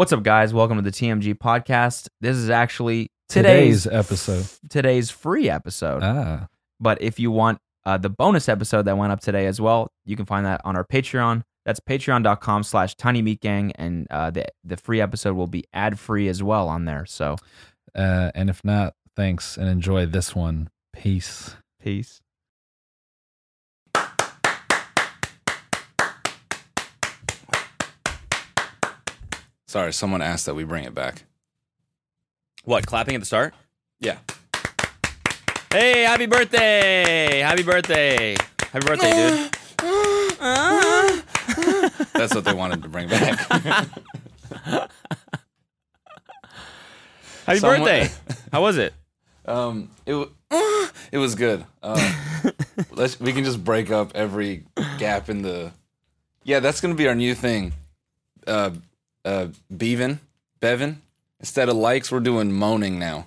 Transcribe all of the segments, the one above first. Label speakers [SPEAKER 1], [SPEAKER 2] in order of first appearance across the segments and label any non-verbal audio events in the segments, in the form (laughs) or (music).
[SPEAKER 1] What's up, guys? Welcome to the TMG podcast. This is actually today's
[SPEAKER 2] Today's episode.
[SPEAKER 1] today's free episode.
[SPEAKER 2] Ah,
[SPEAKER 1] but if you want uh, the bonus episode that went up today as well, you can find that on our Patreon. That's patreon.com slash tiny meat gang. And uh, the, the free episode will be ad free as well on there. So
[SPEAKER 2] uh, and if not, thanks and enjoy this one. Peace.
[SPEAKER 1] peace.
[SPEAKER 3] Sorry, someone asked that we bring it back.
[SPEAKER 4] What, clapping at the start?
[SPEAKER 3] Yeah.
[SPEAKER 4] Hey, happy birthday! Happy birthday! Happy birthday, dude. (laughs)
[SPEAKER 3] That's what they wanted to bring back. (laughs)
[SPEAKER 4] Happy
[SPEAKER 3] Someone-
[SPEAKER 4] birthday! How was it? (laughs)
[SPEAKER 3] Um, it (sighs) it was good. Um, let's we can just break up every gap in the. Yeah, that's gonna be our new thing. Uh, uh, Bevan, Bevan. Instead of likes, we're doing moaning now.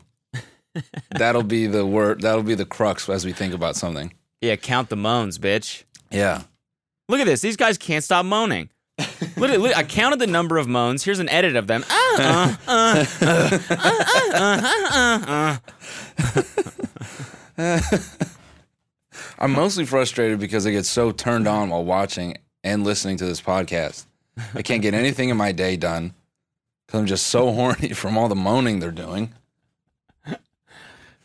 [SPEAKER 3] (laughs) that'll be the word. That'll be the crux as we think about something.
[SPEAKER 4] Yeah, count the moans, bitch.
[SPEAKER 3] Yeah.
[SPEAKER 4] Look at this. These guys can't stop moaning. Look at, look, I counted the number of moans. Here's an edit of them. Uh, uh, uh. (laughs)
[SPEAKER 3] I'm mostly frustrated because I get so turned on while watching and listening to this podcast. I can't get anything in my day done because I'm just so (laughs) horny from all the moaning they're doing.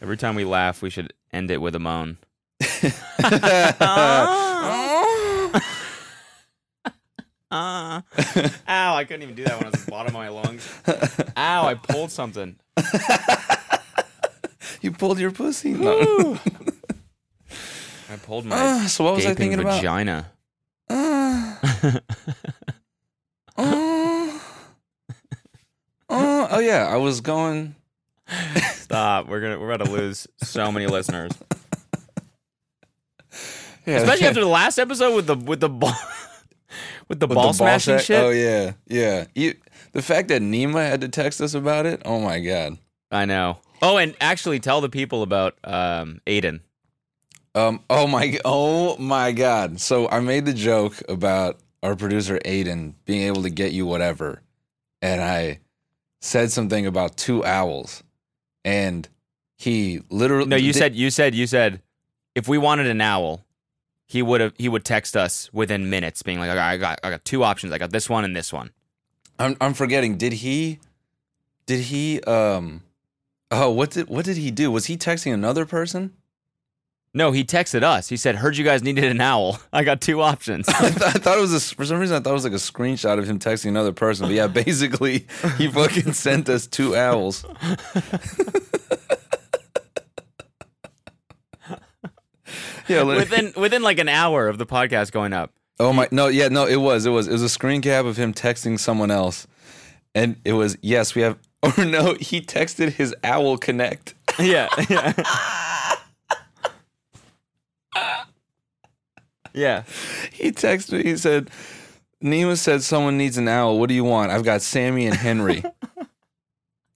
[SPEAKER 4] Every time we laugh, we should end it with a moan. Ah. (laughs) Ow, I couldn't even do that when I was at the bottom of my lungs. Ow, I pulled something. (laughs)
[SPEAKER 3] You pulled your pussy. No.
[SPEAKER 4] I pulled my
[SPEAKER 3] Uh, so what was I
[SPEAKER 4] gaping
[SPEAKER 3] thinking
[SPEAKER 4] vagina.
[SPEAKER 3] Uh, uh, uh, oh yeah, I was going. (laughs)
[SPEAKER 4] Stop. We're gonna we're about to lose so many listeners.
[SPEAKER 3] Yeah,
[SPEAKER 4] Especially after the last episode with the with the ball (laughs) with the
[SPEAKER 3] with
[SPEAKER 4] ball
[SPEAKER 3] the
[SPEAKER 4] smashing
[SPEAKER 3] sack-
[SPEAKER 4] shit.
[SPEAKER 3] Oh yeah, yeah. You, the fact that Nima had to text us about it. Oh my god.
[SPEAKER 4] I know. Oh, and actually tell the people about um Aiden.
[SPEAKER 3] Um. Oh my. Oh my God. So I made the joke about our producer Aiden being able to get you whatever, and I said something about two owls, and he literally.
[SPEAKER 4] No, you
[SPEAKER 3] did-
[SPEAKER 4] said you said you said if we wanted an owl, he would have he would text us within minutes, being like, I got I got two options. I got this one and this one.
[SPEAKER 3] I'm. I'm forgetting. Did he? Did he? Um. Oh, what did what did he do? Was he texting another person?
[SPEAKER 4] No, he texted us. He said, "Heard you guys needed an owl. (laughs) I got two options." (laughs)
[SPEAKER 3] I, th- I thought it was a, for some reason I thought it was like a screenshot of him texting another person. But yeah, (laughs) basically he fucking sent us two owls. yeah, li-
[SPEAKER 4] within within like an hour of the podcast going up.
[SPEAKER 3] oh my no, yeah, no, it was it was it was a screen cap of him texting someone else, and it was yes we have or oh no he texted his owl connect.
[SPEAKER 4] Yeah, yeah. Yeah.
[SPEAKER 3] He texted me. he said. Nima said someone needs an owl. What do you want? I've got Sammy and Henry.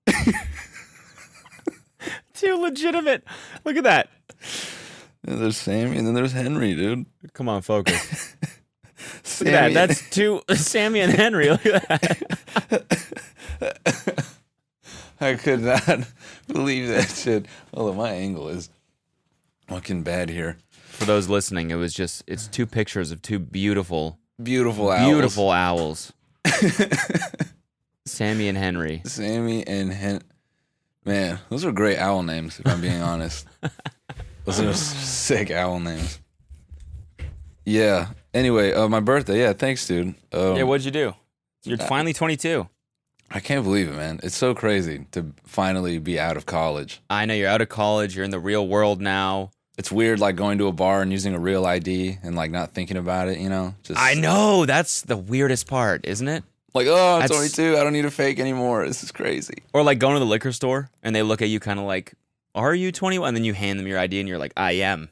[SPEAKER 3] (laughs)
[SPEAKER 4] Too legitimate. Look at that.
[SPEAKER 3] And there's Sammy and then there's Henry, dude.
[SPEAKER 4] Come on, focus. (laughs) Look at that. That's two (laughs) Sammy and Henry. Look at that.
[SPEAKER 3] I could not believe that shit. Although my angle is fucking bad here.
[SPEAKER 4] For those listening, it was just it's two pictures of two beautiful,
[SPEAKER 3] Beautiful owls.
[SPEAKER 4] beautiful owls. (laughs) Sammy and Henry.
[SPEAKER 3] Sammy and Hen. Man, those are great owl names. If I'm being (laughs) honest, those are sick owl names. Yeah. Anyway, uh, my birthday. Yeah. Thanks, dude. Um,
[SPEAKER 4] Yeah, what'd you do? You're finally 22.
[SPEAKER 3] I can't believe it, man. It's so crazy to finally be out of college.
[SPEAKER 4] I know you're out of college. You're in the real world now.
[SPEAKER 3] It's weird, like going to a bar and using a real ID and like not thinking about it. You know, just
[SPEAKER 4] I know that's the weirdest part, isn't it?
[SPEAKER 3] like, oh, I'm
[SPEAKER 4] That's-
[SPEAKER 3] 22. I don't need a fake anymore. This is crazy.
[SPEAKER 4] Or like going to the liquor store and they look at you kind of like, "Are you 21?" And then you hand them your ID and you're like, "I am."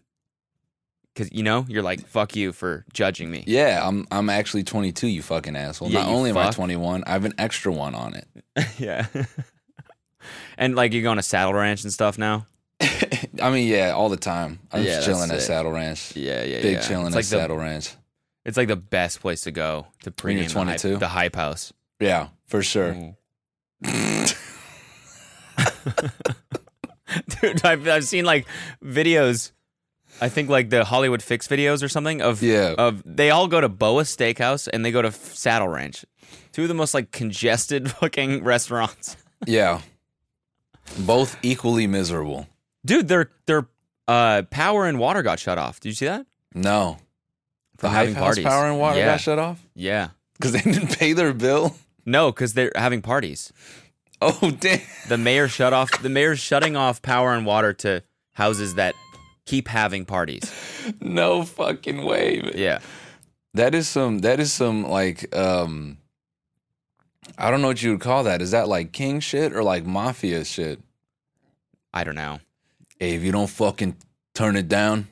[SPEAKER 4] Because you know you're like, "Fuck you for judging me."
[SPEAKER 3] Yeah, I'm I'm actually 22. You fucking asshole.
[SPEAKER 4] Yeah,
[SPEAKER 3] Not
[SPEAKER 4] you
[SPEAKER 3] only am I 21, I have an extra one on it. (laughs)
[SPEAKER 4] yeah. (laughs) and like you're going to Saddle Ranch and stuff now. (laughs)
[SPEAKER 3] I mean, yeah, all the time. I'm
[SPEAKER 4] Yeah,
[SPEAKER 3] just chilling at. Saddle Ranch.
[SPEAKER 4] Yeah, yeah,
[SPEAKER 3] Big
[SPEAKER 4] yeah.
[SPEAKER 3] chilling
[SPEAKER 4] it's
[SPEAKER 3] at
[SPEAKER 4] like the,
[SPEAKER 3] Saddle Ranch.
[SPEAKER 4] It's like the best place to go to
[SPEAKER 3] you're
[SPEAKER 4] pregame the hype, the hype house.
[SPEAKER 3] Yeah, for sure.
[SPEAKER 4] Ooh. Mm. (laughs) Dude, I've, I've seen like videos. I think like the Hollywood Fix videos or something of
[SPEAKER 3] Yeah.
[SPEAKER 4] of they all go to Boa Steakhouse and they go to Saddle Ranch, two of the most like congested (laughs) fucking restaurants.
[SPEAKER 3] Yeah. Both equally miserable.
[SPEAKER 4] Dude, their their uh, power and water got shut off. Did you see that?
[SPEAKER 3] No. The
[SPEAKER 4] From
[SPEAKER 3] Hype
[SPEAKER 4] having parties.
[SPEAKER 3] power and water
[SPEAKER 4] Yeah.
[SPEAKER 3] got shut off
[SPEAKER 4] Yeah.
[SPEAKER 3] because they didn't pay their bill.
[SPEAKER 4] No, because they're having parties.
[SPEAKER 3] Oh damn!
[SPEAKER 4] The mayor shut off. The mayor's shutting off power and water to houses that keep having parties.
[SPEAKER 3] No fucking way. man.
[SPEAKER 4] Yeah.
[SPEAKER 3] That is some. That is some like. um I don't know what you would call that. Is that like king shit or like mafia shit?
[SPEAKER 4] I don't know.
[SPEAKER 3] Hey, if you don't fucking turn it down,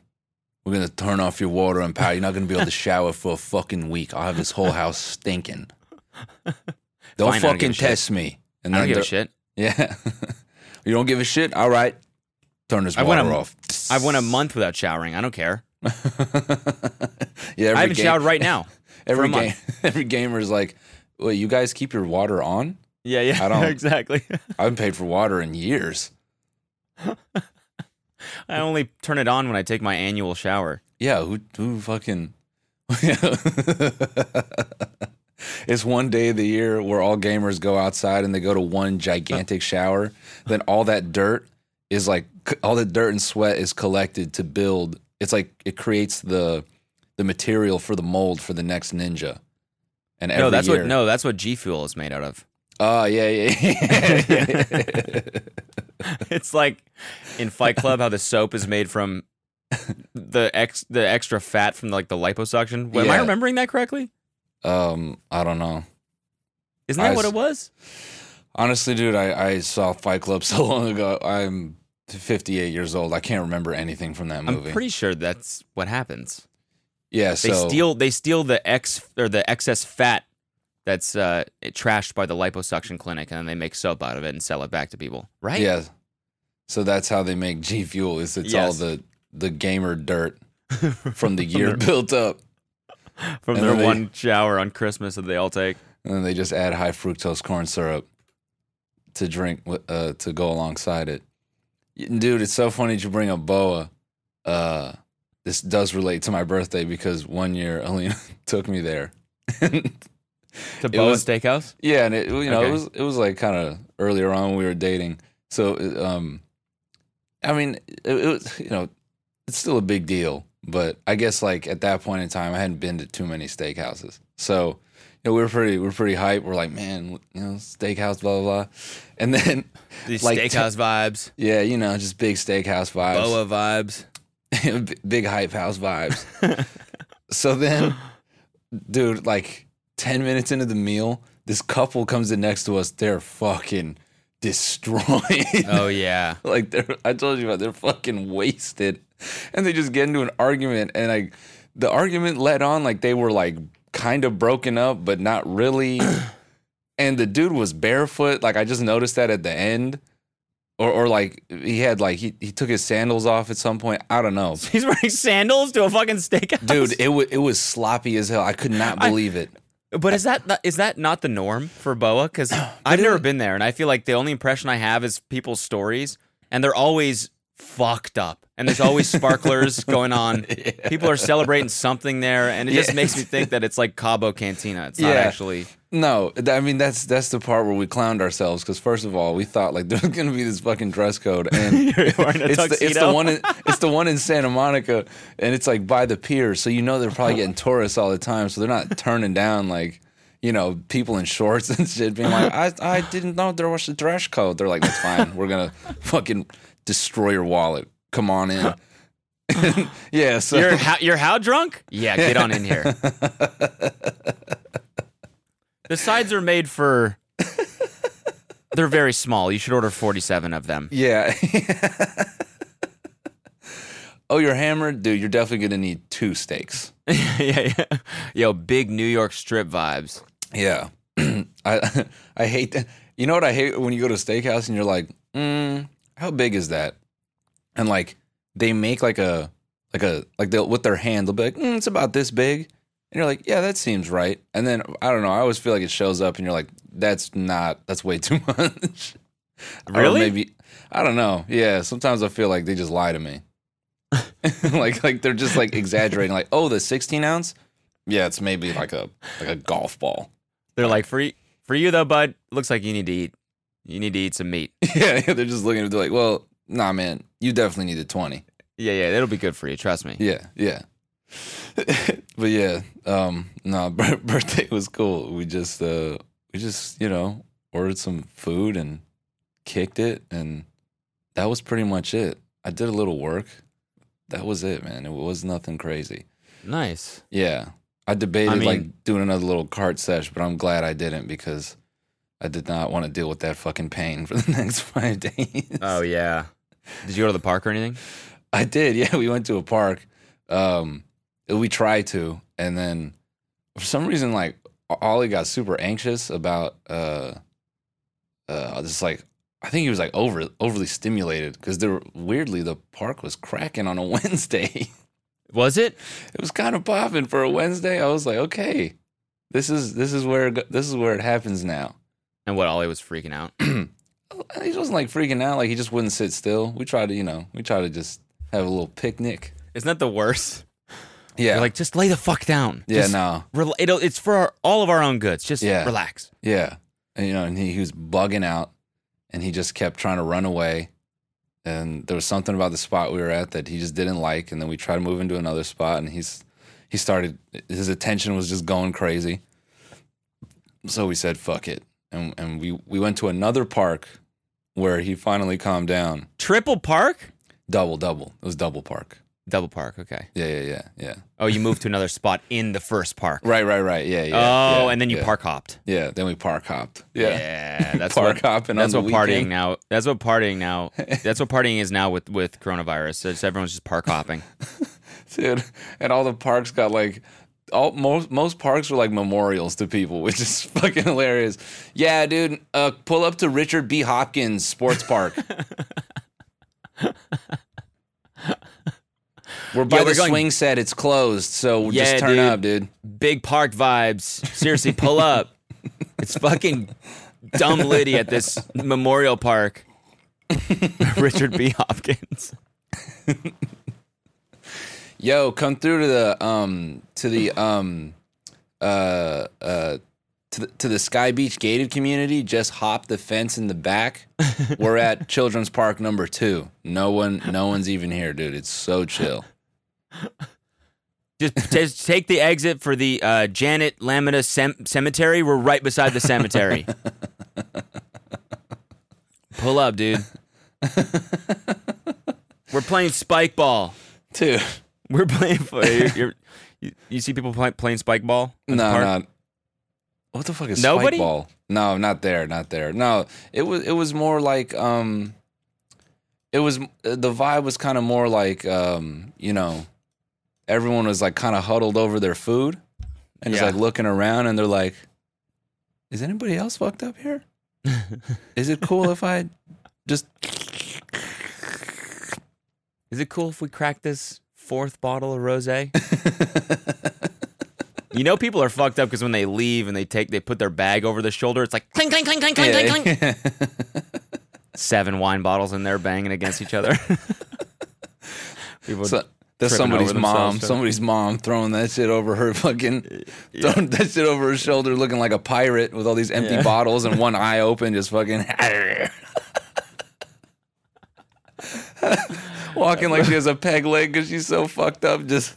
[SPEAKER 3] we're gonna turn off your water and power. You're not gonna be able to shower for a fucking week. I'll have this whole house stinking. (laughs) Don't
[SPEAKER 4] Fine, I don't give
[SPEAKER 3] fucking
[SPEAKER 4] a shit.
[SPEAKER 3] test me. And
[SPEAKER 4] I don't give a shit.
[SPEAKER 3] Yeah. (laughs) you don't give a shit? All right. Turn this
[SPEAKER 4] I
[SPEAKER 3] water
[SPEAKER 4] a-
[SPEAKER 3] off.
[SPEAKER 4] I went a month without showering. I don't care. (laughs)
[SPEAKER 3] yeah, every
[SPEAKER 4] I haven't
[SPEAKER 3] game-
[SPEAKER 4] showered right now.
[SPEAKER 3] Every game,
[SPEAKER 4] month.
[SPEAKER 3] every gamer is like, "Well, you guys keep your water on?
[SPEAKER 4] Yeah, yeah.
[SPEAKER 3] I don't-
[SPEAKER 4] exactly.
[SPEAKER 3] I haven't paid for water in years."
[SPEAKER 4] I only turn it on when I take my annual shower.
[SPEAKER 3] Yeah, who who fucking? (laughs) it's one day of the year where all gamers go outside and they go to one gigantic (laughs) shower. Then all that dirt is like all the dirt and sweat is collected to build. It's like it creates the the material for the mold for the next ninja. And every
[SPEAKER 4] no, that's
[SPEAKER 3] year,
[SPEAKER 4] what. No, that's what G Fuel is made out of.
[SPEAKER 3] Oh yeah, yeah, yeah. (laughs)
[SPEAKER 4] it's like in Fight Club how the soap is made from the ex the extra fat from like the liposuction. Am I
[SPEAKER 3] Yeah.
[SPEAKER 4] remembering that correctly?
[SPEAKER 3] um, I don't know.
[SPEAKER 4] Isn't that
[SPEAKER 3] I
[SPEAKER 4] what
[SPEAKER 3] s-
[SPEAKER 4] it was?
[SPEAKER 3] Honestly, dude, I, I saw Fight Club (laughs) so long ago. I'm 58 years old. I can't remember anything from that movie.
[SPEAKER 4] I'm pretty sure that's what happens.
[SPEAKER 3] yeah,
[SPEAKER 4] They
[SPEAKER 3] so
[SPEAKER 4] steal they steal the ex or the excess fat that's uh, trashed by the liposuction clinic, and then they make soap out of it and sell it back to people. Right?
[SPEAKER 3] yeah, so that's how they make G Fuel. Is it's all the the gamer dirt (laughs) from the year built up,
[SPEAKER 4] From
[SPEAKER 3] And
[SPEAKER 4] their
[SPEAKER 3] then they-
[SPEAKER 4] one shower on Christmas that they all take.
[SPEAKER 3] and then they just add high fructose corn syrup to drink uh, to go alongside it. Dude, it's so funny that you bring up boa. Uh, this does relate to my birthday because one year Alina (laughs) took me there. (laughs)
[SPEAKER 4] To Boa
[SPEAKER 3] was-
[SPEAKER 4] Steakhouse.
[SPEAKER 3] Yeah, and it you know
[SPEAKER 4] Okay.
[SPEAKER 3] it was it was like kind of earlier on when we were dating. So um, I mean it, it was you know it's still a big deal, but I guess like at that point in time I hadn't been to too many steakhouses. So you know we were pretty we were pretty hyped. We're like man you know steakhouse blah blah blah, and then
[SPEAKER 4] These
[SPEAKER 3] Like
[SPEAKER 4] steakhouse vibes,
[SPEAKER 3] yeah you know just big steakhouse vibes,
[SPEAKER 4] Boa vibes. (laughs)
[SPEAKER 3] big hype house vibes. (laughs) so then, dude, like 10 minutes into the meal, this couple comes in next to us. They're fucking destroyed.
[SPEAKER 4] Oh yeah. (laughs)
[SPEAKER 3] like, they're, I told you about, they're fucking wasted. And they just get into an argument. And like, the argument led on like they were like kind of broken up, but not really. (clears throat) and the dude was barefoot. Like, I just noticed that at the end. Or, or like he had like he, he took his sandals off at some point. I don't know. (laughs)
[SPEAKER 4] He's wearing sandals to a fucking steakhouse,
[SPEAKER 3] dude it was it was sloppy as hell i could not
[SPEAKER 4] I-
[SPEAKER 3] believe it
[SPEAKER 4] But is that not- that not the norm for Boa? Because (coughs) I've never been there, and I feel like the only impression I have is people's stories, and they're always fucked up, and there's always (laughs) sparklers going on. (laughs) People are celebrating something there, and it just makes me think that it's like Cabo Cantina. It's not
[SPEAKER 3] Yeah.
[SPEAKER 4] actually.
[SPEAKER 3] No th- i mean that's that's the part where we clowned ourselves because first of all we thought like (laughs) there's gonna be this fucking dress code (laughs) and it's the, it's the one in, it's the one in santa monica and it's like by the pier so you know they're probably getting (laughs) tourists all the time so they're not turning down like you know people in shorts and shit being like i i didn't know there was a dress code. They're like that's fine. We're gonna fucking destroy your wallet. Come on in. Yeah so
[SPEAKER 4] You're how, you're how drunk? Yeah, get on in here. The sides are made for. (laughs) They're very small. You should order 47 of them.
[SPEAKER 3] Yeah. (laughs) oh, you're hammered, dude. You're definitely gonna need two steaks. (laughs)
[SPEAKER 4] yeah, yeah. Yo, big New York strip vibes.
[SPEAKER 3] Yeah. (clears throat) I I hate that. You know what I hate when you go to a steakhouse and you're like, mm, how big is that? And like they make like a like a like they'll with their hand they'll be like, mm, it's about this big, And you're like, yeah, that seems right. And then I don't know. I always feel like it shows up, and you're like, that's not. That's way too (laughs) much. Or
[SPEAKER 4] Really?
[SPEAKER 3] maybe I don't know. Yeah. Sometimes I feel like they just lie to me. (laughs) like like they're just like exaggerating. Like, oh, the 16 ounce. Yeah, it's maybe like a like a golf ball.
[SPEAKER 4] They're like, for you, for you though, bud, looks like you need to eat. You need to eat some meat. (laughs)
[SPEAKER 3] yeah, yeah, they're just looking at. They're like, well, nah, man, you definitely need a 20.
[SPEAKER 4] Yeah, yeah, it'll be good for you. Trust me.
[SPEAKER 3] Yeah, yeah. (laughs) but yeah, um, no, (laughs) bir- birthday was cool. We just, uh, we just, you know, ordered some food and kicked it, and that was pretty much it. I did a little work. That was it, man. It was nothing crazy.
[SPEAKER 4] Nice.
[SPEAKER 3] Yeah, I debated
[SPEAKER 4] I mean-
[SPEAKER 3] like doing another little cart sesh, but I'm glad I didn't because I did not want to deal with that fucking pain (laughs) for the next five days.
[SPEAKER 4] Oh yeah. Did you go to the park or anything?
[SPEAKER 3] I did. Yeah, we went to a park. Um, we tried to, and then for some reason, like Ollie got super anxious about uh, uh, just like I think he was like over overly stimulated because there weirdly the park was cracking on a (laughs) Wednesday.
[SPEAKER 4] Was it?
[SPEAKER 3] it was kind of popping for a Wednesday. I was like, okay, this is this is where it this is where it happens now.
[SPEAKER 4] And what? Ollie was freaking out. (clears throat) (clears throat)
[SPEAKER 3] He wasn't like freaking out. Like he just wouldn't sit still. We tried to, you know, we tried to just have a little picnic.
[SPEAKER 4] Isn't that the worst?
[SPEAKER 3] Yeah,
[SPEAKER 4] You're like, just lay the fuck down.
[SPEAKER 3] yeah,
[SPEAKER 4] Just
[SPEAKER 3] no,
[SPEAKER 4] it'll, it's for our, all of our own goods. Just
[SPEAKER 3] Yeah.
[SPEAKER 4] relax.
[SPEAKER 3] Yeah. And, you know, and he, he was bugging out and he just kept trying to run away. And there was something about the spot we were at that he just didn't like. And then we tried to move into another spot and he's, he started, his attention was just going crazy. So we said, fuck it. And, and we, we went to another park where he finally calmed down.
[SPEAKER 4] Triple park?
[SPEAKER 3] Double, double. It was double park.
[SPEAKER 4] Double park. Okay.
[SPEAKER 3] Yeah, yeah, yeah, yeah.
[SPEAKER 4] Oh, you moved to another spot in the first park.
[SPEAKER 3] Right, right, right. Yeah, yeah.
[SPEAKER 4] oh,
[SPEAKER 3] yeah,
[SPEAKER 4] and then you
[SPEAKER 3] yeah.
[SPEAKER 4] park hopped.
[SPEAKER 3] Yeah, then we park hopped.
[SPEAKER 4] Yeah, that's (laughs)
[SPEAKER 3] park
[SPEAKER 4] what
[SPEAKER 3] hopping
[SPEAKER 4] that's what partying
[SPEAKER 3] weekend.
[SPEAKER 4] now. That's what partying now. (laughs) That's what partying is now with with coronavirus. Everyone's just park hopping. (laughs)
[SPEAKER 3] dude. And all the parks got like all most most parks were like memorials to people, which is fucking hilarious. Yeah, dude. Uh, pull up to Richard B. Hopkins Sports Park. We're by
[SPEAKER 4] Yeah, we're
[SPEAKER 3] the
[SPEAKER 4] going-
[SPEAKER 3] swing set. It's closed, so
[SPEAKER 4] Yeah,
[SPEAKER 3] just turn
[SPEAKER 4] dude.
[SPEAKER 3] up, dude.
[SPEAKER 4] Big park vibes. Seriously, pull up. It's fucking dumb Liddy at this memorial park. (laughs) Richard B. Hopkins.
[SPEAKER 3] Yo, come through to the um to the um uh uh to the, to the Sky Beach gated community. Just hop the fence in the back. We're at Children's Park number two. No one, no one's even here, dude. It's so chill.
[SPEAKER 4] Just, just (laughs) take the exit for the uh, Janet Lamina Cem- Cemetery. We're right beside the cemetery. (laughs) Pull up, dude. We're playing spike ball.
[SPEAKER 3] Dude,
[SPEAKER 4] We're playing. For, you're, you're, you, you see people play, playing spike ball?
[SPEAKER 3] no, not. What the fuck is
[SPEAKER 4] Nobody?
[SPEAKER 3] spike ball? No, not there, not there. No, it was it was more like um, it was the vibe was kind of more like um, you know, everyone was like kind of huddled over their food and just
[SPEAKER 4] Yeah.
[SPEAKER 3] like looking around and they're like, is anybody else fucked up here? (laughs) is it cool if I just
[SPEAKER 4] Is it cool if we crack this fourth bottle of rosé? (laughs) you know, people are fucked up because when they leave and they take, they put their bag over their shoulder. It's like clink, clink, clink, clink, clink, clink, clink. (laughs) Seven wine bottles in there banging against each other. people,
[SPEAKER 3] So, that's somebody's mom. Somebody's mom throwing that shit over her fucking, throwing that shit over her shoulder, looking like a pirate with all these empty
[SPEAKER 4] Yeah.
[SPEAKER 3] bottles and one (laughs) eye open, just fucking (laughs) walking like she has a peg leg because she's so fucked up. Just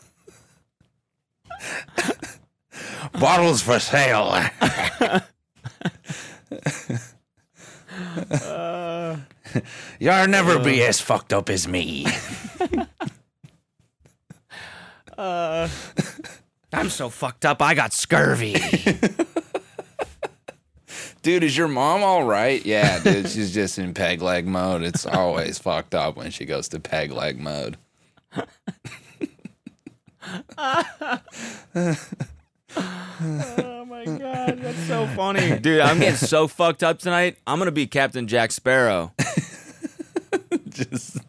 [SPEAKER 3] (laughs) bottles for sale. You'll never be as fucked up as me.
[SPEAKER 4] Uh, (laughs) I'm so fucked up. I got scurvy. (laughs)
[SPEAKER 3] Dude, is your mom all right? Yeah, dude, she's just in peg leg mode. It's always fucked up when she goes to peg leg mode.
[SPEAKER 4] oh my god, that's so funny, (laughs) dude. I'm getting so fucked up tonight. I'm gonna be Captain Jack Sparrow.
[SPEAKER 3] Just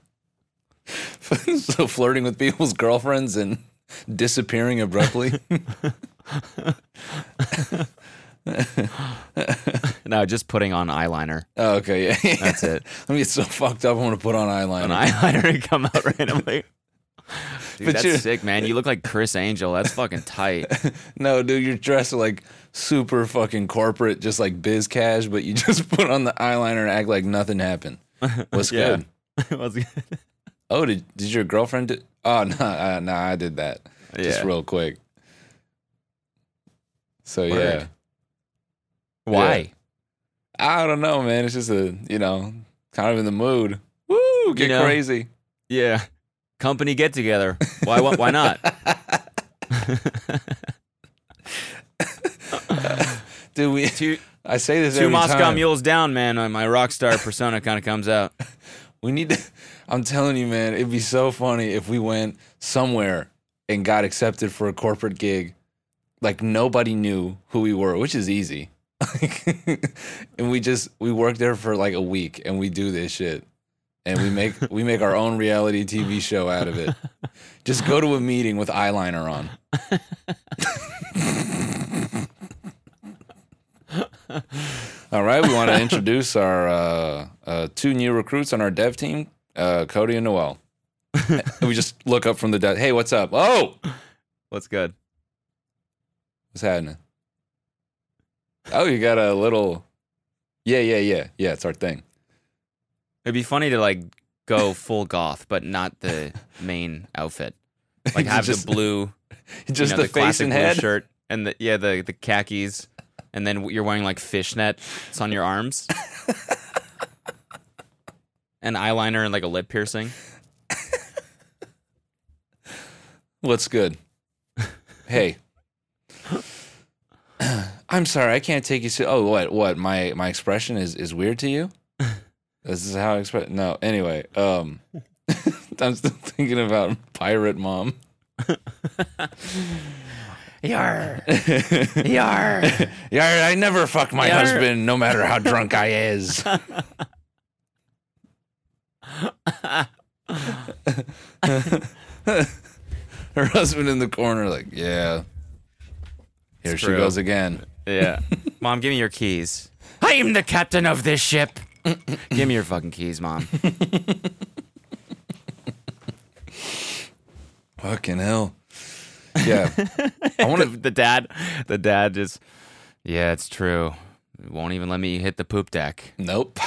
[SPEAKER 3] so flirting with people's girlfriends and disappearing abruptly. (laughs)
[SPEAKER 4] no, just putting on eyeliner.
[SPEAKER 3] Oh, okay, yeah.
[SPEAKER 4] That's it. (laughs)
[SPEAKER 3] Let me get so fucked up. I want to put on eyeliner.
[SPEAKER 4] An eyeliner and come out randomly. (laughs) Dude,
[SPEAKER 3] But
[SPEAKER 4] that's sick, man. You look like Criss Angel. That's fucking tight.
[SPEAKER 3] no, dude, you're dressed like super fucking corporate, just like biz cash, but you just put on the eyeliner and act like nothing happened. What's
[SPEAKER 4] Yeah.
[SPEAKER 3] good?
[SPEAKER 4] What's good?
[SPEAKER 3] Oh, did did your girlfriend? Do- oh (laughs) no, uh, no, I did that just real quick. So yeah,
[SPEAKER 4] Word. Why?
[SPEAKER 3] I don't know, man. It's just a you know, kind of in the mood. Woo, get
[SPEAKER 4] know,
[SPEAKER 3] crazy.
[SPEAKER 4] Yeah. Company get together. Why? Why, why not? (laughs)
[SPEAKER 3] Dude, we.
[SPEAKER 4] two
[SPEAKER 3] I say this
[SPEAKER 4] two Moscow
[SPEAKER 3] time.
[SPEAKER 4] mules down, man. My rock star persona kind of comes out. (laughs)
[SPEAKER 3] We need to. (laughs) I'm telling you, man, it'd be so funny if we went somewhere and got accepted for a corporate gig, like nobody knew who we were, which is easy. (laughs) and we just we work there for like a week and we do this shit, and we make we make our own reality TV show out of it. (laughs) Just go to a meeting with eyeliner on. All right, we want to introduce our uh, uh, two new recruits on our dev team, uh, Cody and Noel. (laughs) We just look up from the dev. Hey, what's up? Oh,
[SPEAKER 4] What's good?
[SPEAKER 3] what's happening? Oh, you got a little. Yeah, yeah, yeah, yeah. It's our thing.
[SPEAKER 4] It'd be funny to like go full goth, but not the main outfit. Like (laughs) have
[SPEAKER 3] Just-
[SPEAKER 4] the blue, (laughs)
[SPEAKER 3] Just
[SPEAKER 4] you know,
[SPEAKER 3] the, face
[SPEAKER 4] classic
[SPEAKER 3] and
[SPEAKER 4] blue
[SPEAKER 3] head.
[SPEAKER 4] shirt, and the yeah the the khakis, and then you're wearing like fishnet. It's on your arms, An eyeliner and like a lip piercing.
[SPEAKER 3] What's good? Hey. I'm sorry, I can't take you to. Oh, what? What? My my expression is is weird to you? This is how I express. No. Anyway, um, (laughs) I'm still thinking about pirate mom.
[SPEAKER 4] Yar,
[SPEAKER 3] Yar.
[SPEAKER 4] yar.
[SPEAKER 3] I never fuck my
[SPEAKER 4] Yar.
[SPEAKER 3] husband, no matter how drunk I is. (laughs) Her husband in the corner, like, yeah. Here
[SPEAKER 4] It's
[SPEAKER 3] she
[SPEAKER 4] true.
[SPEAKER 3] goes again.
[SPEAKER 4] Yeah, (laughs) mom, give me your keys. I am the captain of this ship. (laughs) give me your fucking keys, mom.
[SPEAKER 3] Fucking hell. Yeah. (laughs) I want
[SPEAKER 4] the,
[SPEAKER 3] to.
[SPEAKER 4] the dad, the dad just, yeah, it's true. Won't even let me hit the poop deck.
[SPEAKER 3] Nope.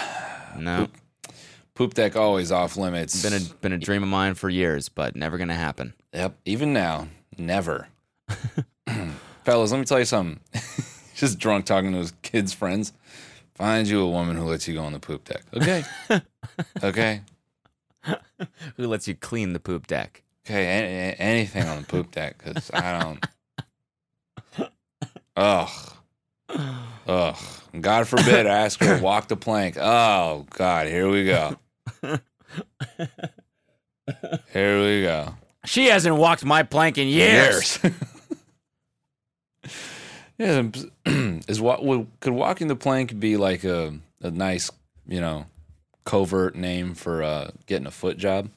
[SPEAKER 4] No,
[SPEAKER 3] Poop deck always off limits.
[SPEAKER 4] been a been a dream of mine for years, but never gonna happen.
[SPEAKER 3] Yep. Even now, never. (clears throat) Fellas, let me tell you something. (laughs) Just drunk talking to his kids' friends. Find you a woman who lets you go on the poop deck. Okay. (laughs) okay.
[SPEAKER 4] Who lets you clean the poop deck?
[SPEAKER 3] Okay. a- a- anything on the poop deck because I don't. Ugh. Ugh. God forbid I ask her to (laughs) walk the plank. Oh, God. Here we go. Here we go.
[SPEAKER 4] She hasn't walked my plank in years. (laughs)
[SPEAKER 3] yeah, (clears throat) is what could walking the plank be like a a nice, you know, covert name for uh, getting a foot job?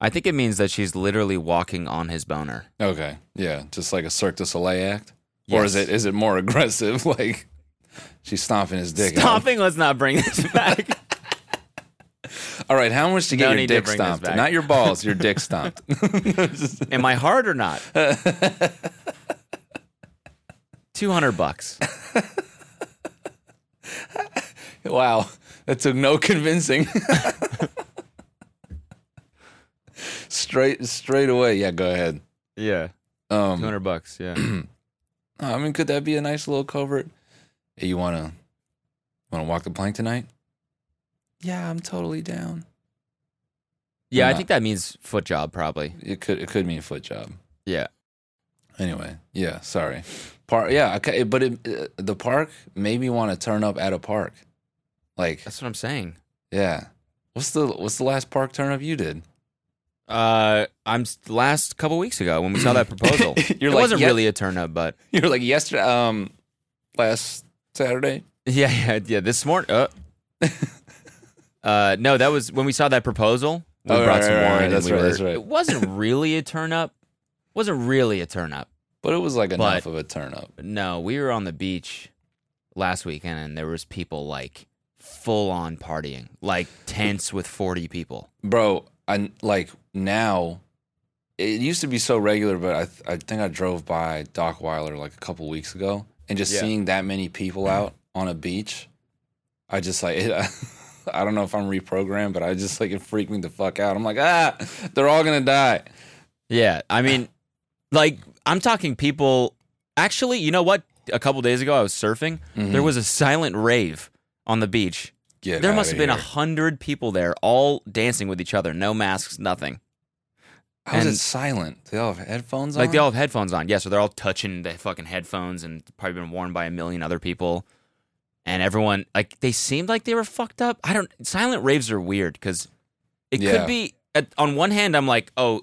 [SPEAKER 4] I think it means that she's literally walking on his boner.
[SPEAKER 3] Okay, yeah, just like a Cirque du Soleil act, or is it is it more (laughs) aggressive? Like she's stomping his dick. out?
[SPEAKER 4] Stomping. Let's not bring this back. (laughs)
[SPEAKER 3] All right, how much to get
[SPEAKER 4] No
[SPEAKER 3] your dick stomped? Not your balls, your dick stomped. (laughs)
[SPEAKER 4] Am I hard or not? Two hundred bucks.
[SPEAKER 3] wow, that took no convincing. Straight straight away. Yeah, go ahead.
[SPEAKER 4] Yeah,
[SPEAKER 3] Um,
[SPEAKER 4] two hundred bucks. Yeah. (clears throat)
[SPEAKER 3] I mean, could that be a nice little covert? Hey, you wanna wanna walk the plank tonight? Yeah, I'm totally down.
[SPEAKER 4] Yeah, I
[SPEAKER 3] not-
[SPEAKER 4] think that means foot job probably.
[SPEAKER 3] It could it could mean foot job.
[SPEAKER 4] Yeah.
[SPEAKER 3] Anyway, yeah, sorry. Park, yeah, okay, but it, uh, the park made me want to turn up at a park. Like,
[SPEAKER 4] That's what I'm saying.
[SPEAKER 3] yeah. What's the what's the last park turn up you did?
[SPEAKER 4] Uh, I'm last couple weeks ago when we saw that (coughs) proposal. (laughs)
[SPEAKER 3] You're
[SPEAKER 4] it
[SPEAKER 3] like,
[SPEAKER 4] wasn't really a turn up, but (laughs)
[SPEAKER 3] You're like yesterday, um, last Saturday.
[SPEAKER 4] yeah, yeah, yeah. This morning, uh, (laughs) uh, no, that was when we saw that proposal. We
[SPEAKER 3] Oh,
[SPEAKER 4] brought
[SPEAKER 3] right,
[SPEAKER 4] some
[SPEAKER 3] right, right,
[SPEAKER 4] wine. and
[SPEAKER 3] that's
[SPEAKER 4] we
[SPEAKER 3] right,
[SPEAKER 4] were-
[SPEAKER 3] that's right.
[SPEAKER 4] It wasn't really a turn up. Wasn't really a turn up.
[SPEAKER 3] But it was like enough of a turn up.
[SPEAKER 4] No, we were on the beach last weekend and there was people like full on partying, like tents with 40 people.
[SPEAKER 3] Bro, I like now it used to be so regular, but I th- I think I drove by Dockweiler like a couple weeks ago and just
[SPEAKER 4] Yeah.
[SPEAKER 3] seeing that many people out on a beach, I just like (laughs) it, I don't know if I'm reprogrammed, but I just like it freaked me the fuck out. I'm like, ah, they're all gonna die.
[SPEAKER 4] Yeah, I mean, like I'm talking people. Actually, you know what? A couple days ago, I was surfing. There was a silent rave on the beach.
[SPEAKER 3] Get
[SPEAKER 4] there must have been a hundred people there, all dancing with each other, no masks, nothing.
[SPEAKER 3] How's
[SPEAKER 4] and-
[SPEAKER 3] it silent? They all have headphones on?
[SPEAKER 4] Like they all have headphones on. Yeah, so they're all touching the fucking headphones and probably been worn by a million other people. And everyone, like, they seemed like they were fucked up. I don't. Silent raves are weird because it
[SPEAKER 3] Yeah.
[SPEAKER 4] could be. At, on one hand, I'm like, oh,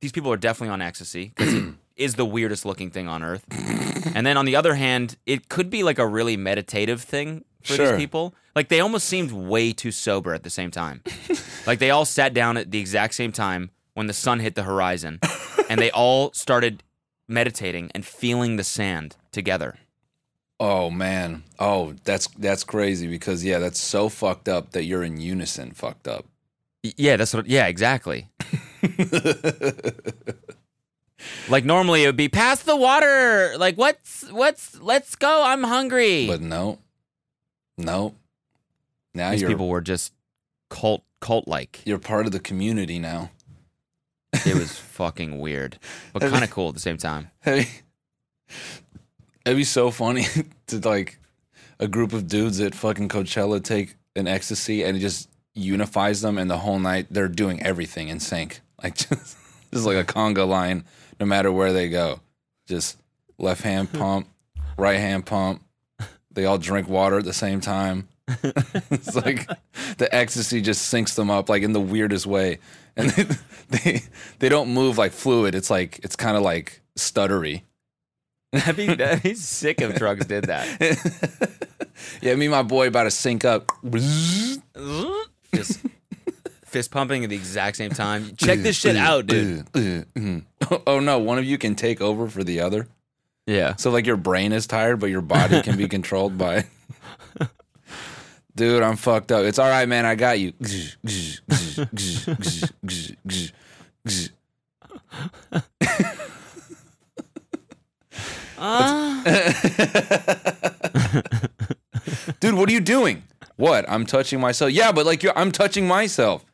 [SPEAKER 4] these people are definitely on ecstasy because it (clears throat) is the weirdest looking thing on earth. and then on the other hand, it could be like a really meditative thing for
[SPEAKER 3] Sure.
[SPEAKER 4] these people. Like they almost seemed way too sober at the same time. like they all sat down at the exact same time when the sun hit the horizon, (laughs) and they all started meditating and feeling the sand together.
[SPEAKER 3] Oh man. Oh, that's that's crazy because yeah, that's so fucked up that you're in unison fucked up.
[SPEAKER 4] Yeah, that's what. Yeah, exactly. (laughs) Like normally it would be pass the water. Like what's what's let's go. I'm hungry.
[SPEAKER 3] But no. No. Now
[SPEAKER 4] These
[SPEAKER 3] you're
[SPEAKER 4] people were just cult cult like.
[SPEAKER 3] you're part of the community now.
[SPEAKER 4] It was fucking weird, but kind of cool at the same time.
[SPEAKER 3] Hey, it'd be so funny (laughs) to like a group of dudes at fucking Coachella take an ecstasy and it just unifies them, and the whole night they're doing everything in sync, like (laughs) just just like a conga line, no matter where they go. Just left hand pump, right hand pump. They all drink water at the same time. (laughs) it's like the ecstasy just syncs them up like in the weirdest way, and they (laughs) they, they don't move like fluid. It's like it's kind of like stuttery. (laughs)
[SPEAKER 4] That'd be, that'd be sick if drugs did that.
[SPEAKER 3] Yeah, me and my boy about to sync up.
[SPEAKER 4] Just fist pumping at the exact same time. Check this shit out, dude.
[SPEAKER 3] Oh no, one of you can take over for the other.
[SPEAKER 4] Yeah.
[SPEAKER 3] So like your brain is tired, but your body can be controlled by. Dude, I'm fucked up. It's all right, man. I got you. Ah. Dude, what are you doing? What? I'm touching myself. Yeah, but like you're, I'm touching myself.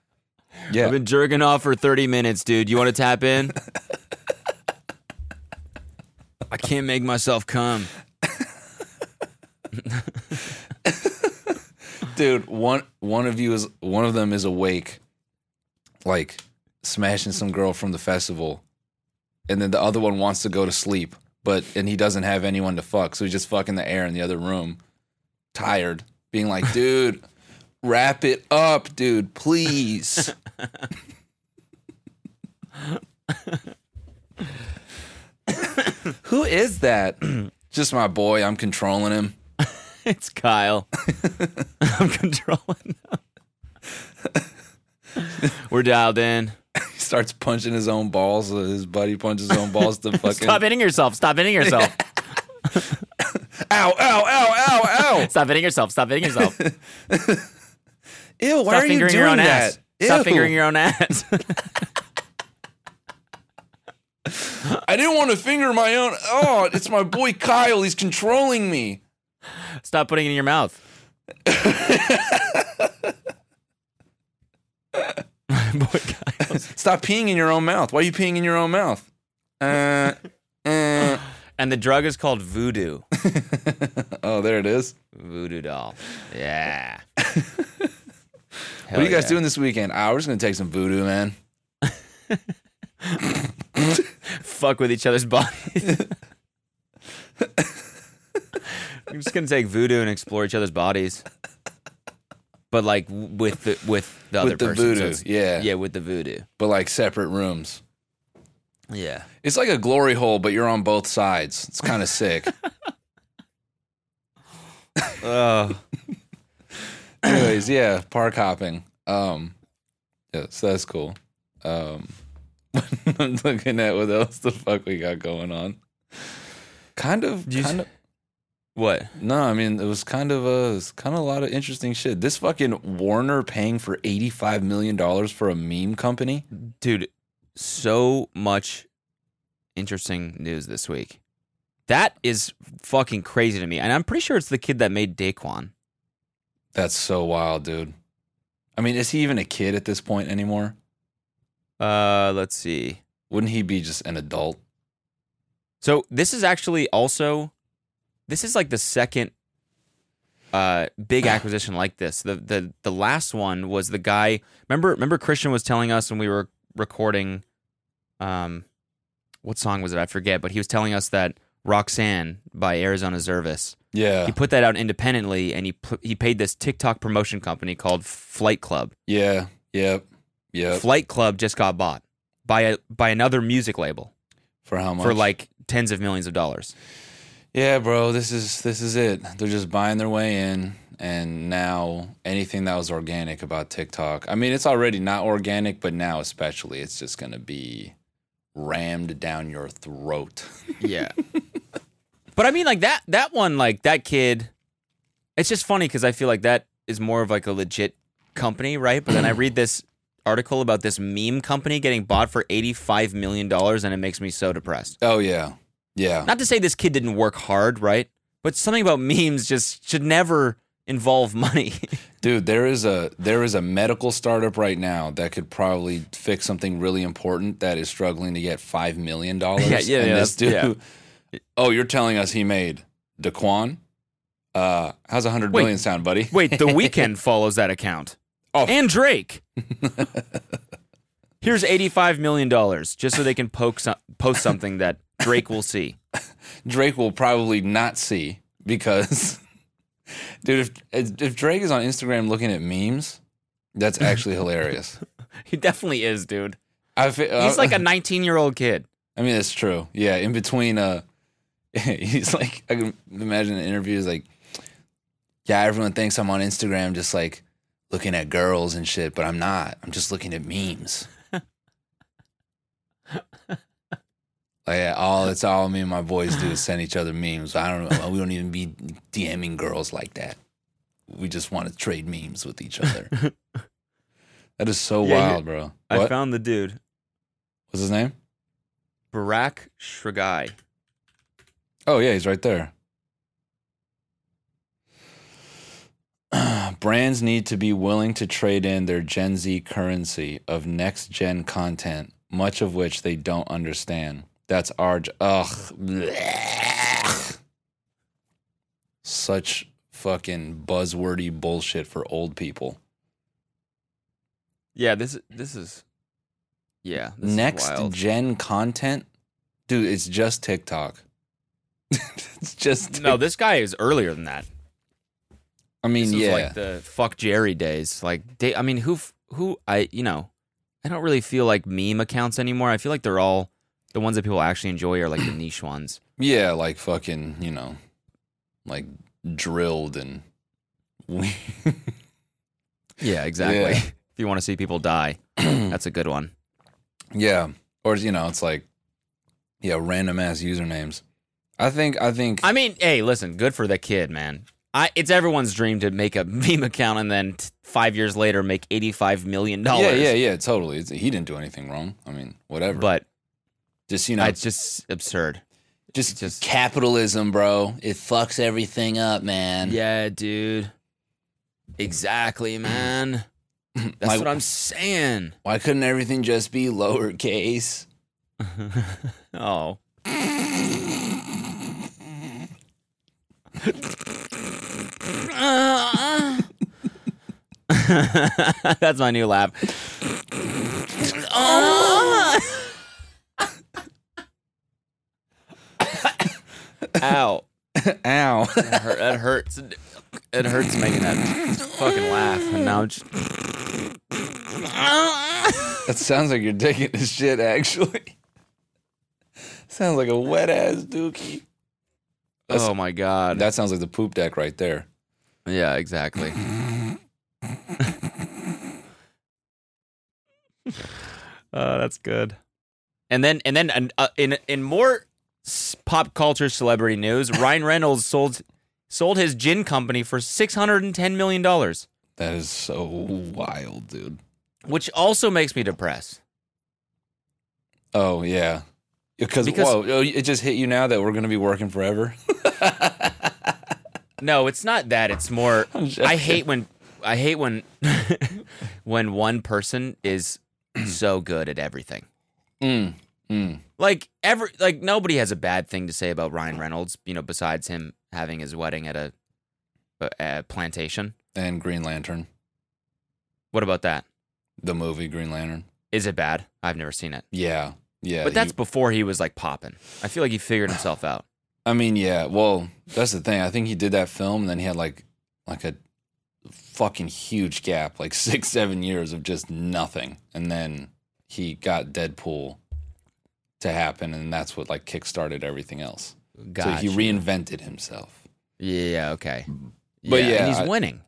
[SPEAKER 3] Yeah.
[SPEAKER 4] I've been jerking off for 30 minutes, dude. You want to tap in? I can't make myself come. (laughs)
[SPEAKER 3] dude one one of you is one of them is awake like smashing some girl from the festival and then the other one wants to go to sleep but and he doesn't have anyone to fuck so he's just fucking the air in the other room tired being like (laughs) dude wrap it up dude please. (laughs) Who is that? (clears throat) Just my boy i'm controlling him
[SPEAKER 4] It's Kyle. (laughs) I'm controlling. We're dialed in.
[SPEAKER 3] he starts punching his own balls. uh, His buddy punches his own balls to (laughs) fucking.
[SPEAKER 4] Stop hitting yourself. Stop hitting yourself. (laughs)
[SPEAKER 3] Ow! Ow! Ow! Ow! Ow!
[SPEAKER 4] Stop hitting yourself. Stop hitting yourself.
[SPEAKER 3] Ew! Why
[SPEAKER 4] Stop
[SPEAKER 3] are you doing
[SPEAKER 4] your own
[SPEAKER 3] that?
[SPEAKER 4] ass. Stop fingering your own ass.
[SPEAKER 3] I didn't want to finger my own. Oh, it's my boy Kyle. He's controlling me.
[SPEAKER 4] Stop putting it in your mouth. (laughs) My boy.
[SPEAKER 3] Stop peeing in your own mouth. Why are you peeing in your own mouth? Uh, uh.
[SPEAKER 4] And the drug is called voodoo. (laughs)
[SPEAKER 3] Oh, there it is.
[SPEAKER 4] Voodoo doll. Yeah. (laughs)
[SPEAKER 3] what are you guys doing this weekend? Ah, we're just gonna take some voodoo, man.
[SPEAKER 4] Fuck with each other's bodies. (laughs) We're just gonna take voodoo and explore each other's bodies, but like with the with the other
[SPEAKER 3] With the
[SPEAKER 4] person. So
[SPEAKER 3] voodoo,
[SPEAKER 4] it's-
[SPEAKER 3] yeah.
[SPEAKER 4] yeah, with the voodoo.
[SPEAKER 3] But like separate rooms.
[SPEAKER 4] Yeah.
[SPEAKER 3] It's like a glory hole, but you're on both sides. It's kind of sick.
[SPEAKER 4] Oh, (laughs) (laughs)
[SPEAKER 3] Anyways, yeah, park hopping. Um, yeah, so that's cool. Um, I'm looking at what else the fuck we got going on. kind of,
[SPEAKER 4] you
[SPEAKER 3] kind of.
[SPEAKER 4] What?
[SPEAKER 3] No, I mean it was kind of a, kind of a lot of interesting shit. This fucking Warner paying for eighty five million dollars for a meme company.
[SPEAKER 4] Dude, so much interesting news this week. That is fucking crazy to me. And I'm pretty sure it's the kid that made Daquan.
[SPEAKER 3] That's so wild, dude. I mean, is he even a kid at this point anymore?
[SPEAKER 4] Uh, let's see.
[SPEAKER 3] Wouldn't he be just an adult?
[SPEAKER 4] So this is actually also this is like the second uh big (sighs) acquisition like this. The the the last one was the guy remember remember Christian was telling us when we were recording um what song was it? I forget, but he was telling us that Roxanne by Arizona Zervas.
[SPEAKER 3] Yeah,
[SPEAKER 4] He put that out independently and he put, he paid this TikTok promotion company called Flight Club.
[SPEAKER 3] yeah, yep, yep.
[SPEAKER 4] Flight Club just got bought by a by another music label
[SPEAKER 3] For how much?
[SPEAKER 4] for like tens of millions of dollars.
[SPEAKER 3] Yeah, bro, this is this is it. They're just buying their way in and now anything that was organic about TikTok. I mean, it's already not organic, but now especially it's just going to be rammed down your throat. (laughs)
[SPEAKER 4] Yeah. but I mean like that that one like that kid it's just funny cuz I feel like that is more of like a legit company, right? But then I read this article about this meme company getting bought for 85 million dollars and it makes me so depressed.
[SPEAKER 3] oh yeah. Yeah.
[SPEAKER 4] Not to say this kid didn't work hard, right? But something about memes just should never involve money. (laughs)
[SPEAKER 3] Dude, there is a there is a medical startup right now that could probably fix something really important that is struggling to get 5 million (laughs) dollars.
[SPEAKER 4] Yeah, yeah,
[SPEAKER 3] and
[SPEAKER 4] yeah,
[SPEAKER 3] this dude (laughs) Oh, you're telling us he made Daquan? Uh, how's a hundred million sound, buddy?
[SPEAKER 4] Wait, The Weeknd follows that account.
[SPEAKER 3] Oh.
[SPEAKER 4] And Drake. Here's 85 million dollars just so they can poke some, post something that Drake will see. (laughs)
[SPEAKER 3] Drake will probably not see because, (laughs) dude, if if Drake is on Instagram looking at memes, that's actually (laughs) hilarious.
[SPEAKER 4] He definitely is, dude.
[SPEAKER 3] I fe-
[SPEAKER 4] He's
[SPEAKER 3] uh,
[SPEAKER 4] like a 19 year old kid.
[SPEAKER 3] I mean, that's true. Yeah, in between, uh, he's like, I can imagine the interview is like, yeah, everyone thinks I'm on Instagram just like looking at girls and shit, but I'm not. I'm just looking at memes. Like, yeah, all that's all me and my boys do is send each other memes. I don't. We don't even be DMing girls like that. We just want to trade memes with each other. (laughs) that is so
[SPEAKER 4] Yeah,
[SPEAKER 3] wild, bro.
[SPEAKER 4] I
[SPEAKER 3] What?
[SPEAKER 4] found the dude,
[SPEAKER 3] What's his name?
[SPEAKER 4] Barak Shragai.
[SPEAKER 3] Oh yeah, he's right there. (clears throat) Brands need to be willing to trade in their Gen Z currency of next gen content, much of which they don't understand. That's our j- ugh. Such fucking buzzwordy bullshit for old people.
[SPEAKER 4] Yeah, this this is yeah. This
[SPEAKER 3] next
[SPEAKER 4] is
[SPEAKER 3] gen content, dude. It's just TikTok. (laughs) it's just
[SPEAKER 4] No, this guy is earlier than that.
[SPEAKER 3] I mean, yeah.
[SPEAKER 4] like the fuck Jerry days. Like, they, I mean, who who I you know, I don't really feel like meme accounts anymore. I feel like they're all the ones that people actually enjoy are like the niche ones. (clears throat)
[SPEAKER 3] Yeah, like fucking, you know, like drilled and we (laughs)
[SPEAKER 4] Yeah, exactly.
[SPEAKER 3] Yeah. (laughs)
[SPEAKER 4] if you want to see people die, (clears throat) that's a good one.
[SPEAKER 3] yeah, or you know, it's like yeah, random ass usernames. I think I think
[SPEAKER 4] I mean, hey, listen, good for the kid, man. I, it's everyone's dream to make a (laughs) meme account and then t- five years later make eighty-five million dollars.
[SPEAKER 3] yeah, yeah, yeah, totally. It's, he didn't do anything wrong. I mean, whatever.
[SPEAKER 4] But
[SPEAKER 3] just you know,
[SPEAKER 4] it's just absurd.
[SPEAKER 3] just,
[SPEAKER 4] just-
[SPEAKER 3] capitalism, bro. It fucks everything up, man.
[SPEAKER 4] Yeah, dude. Exactly, (clears throat) man. That's
[SPEAKER 3] Like-
[SPEAKER 4] what I'm saying.
[SPEAKER 3] Why couldn't everything just be lowercase? (laughs)
[SPEAKER 4] oh. (laughs) That's my new laugh. Oh! Ow. (laughs)
[SPEAKER 3] Ow.
[SPEAKER 4] That, hurt, that hurts. It hurts making that fucking laugh. And now I'm just.
[SPEAKER 3] that sounds like you're taking this shit. Actually, (laughs) sounds like a wet ass dookie. That's-
[SPEAKER 4] oh my god.
[SPEAKER 3] That sounds like the poop deck right there.
[SPEAKER 4] Yeah, exactly. uh, (laughs) that's good. And then, and then, and, uh, in in more s- pop culture celebrity news. (laughs) Ryan Reynolds sold sold his gin company for six hundred and ten million dollars,
[SPEAKER 3] That is so wild, dude.
[SPEAKER 4] which also makes me depressed.
[SPEAKER 3] Oh yeah, because,
[SPEAKER 4] Because-
[SPEAKER 3] whoa, oh, it just hit you now that we're gonna be working forever. (laughs)
[SPEAKER 4] No, it's not that. It's more. I hate when I hate when (laughs) when one person is (clears throat) so good at everything.
[SPEAKER 3] Mm, mm.
[SPEAKER 4] Like every like nobody has a bad thing to say about Ryan Reynolds, you know, besides him having his wedding at a, a, a plantation.
[SPEAKER 3] And Green Lantern,
[SPEAKER 4] What about that?
[SPEAKER 3] the movie Green Lantern.
[SPEAKER 4] Is it bad? I've never seen it.
[SPEAKER 3] Yeah, yeah.
[SPEAKER 4] but that's
[SPEAKER 3] you-
[SPEAKER 4] before he was like popping. I feel like he figured himself out. (sighs)
[SPEAKER 3] I mean, yeah. Well, that's the thing. I think he did that film, and then he had like like a fucking huge gap, like (laughs) six, seven years of just nothing, and then he got Deadpool to happen, and that's what like kickstarted everything else.
[SPEAKER 4] Gotcha.
[SPEAKER 3] So he reinvented himself.
[SPEAKER 4] Yeah, okay.
[SPEAKER 3] But yeah,
[SPEAKER 4] and he's
[SPEAKER 3] I-
[SPEAKER 4] winning.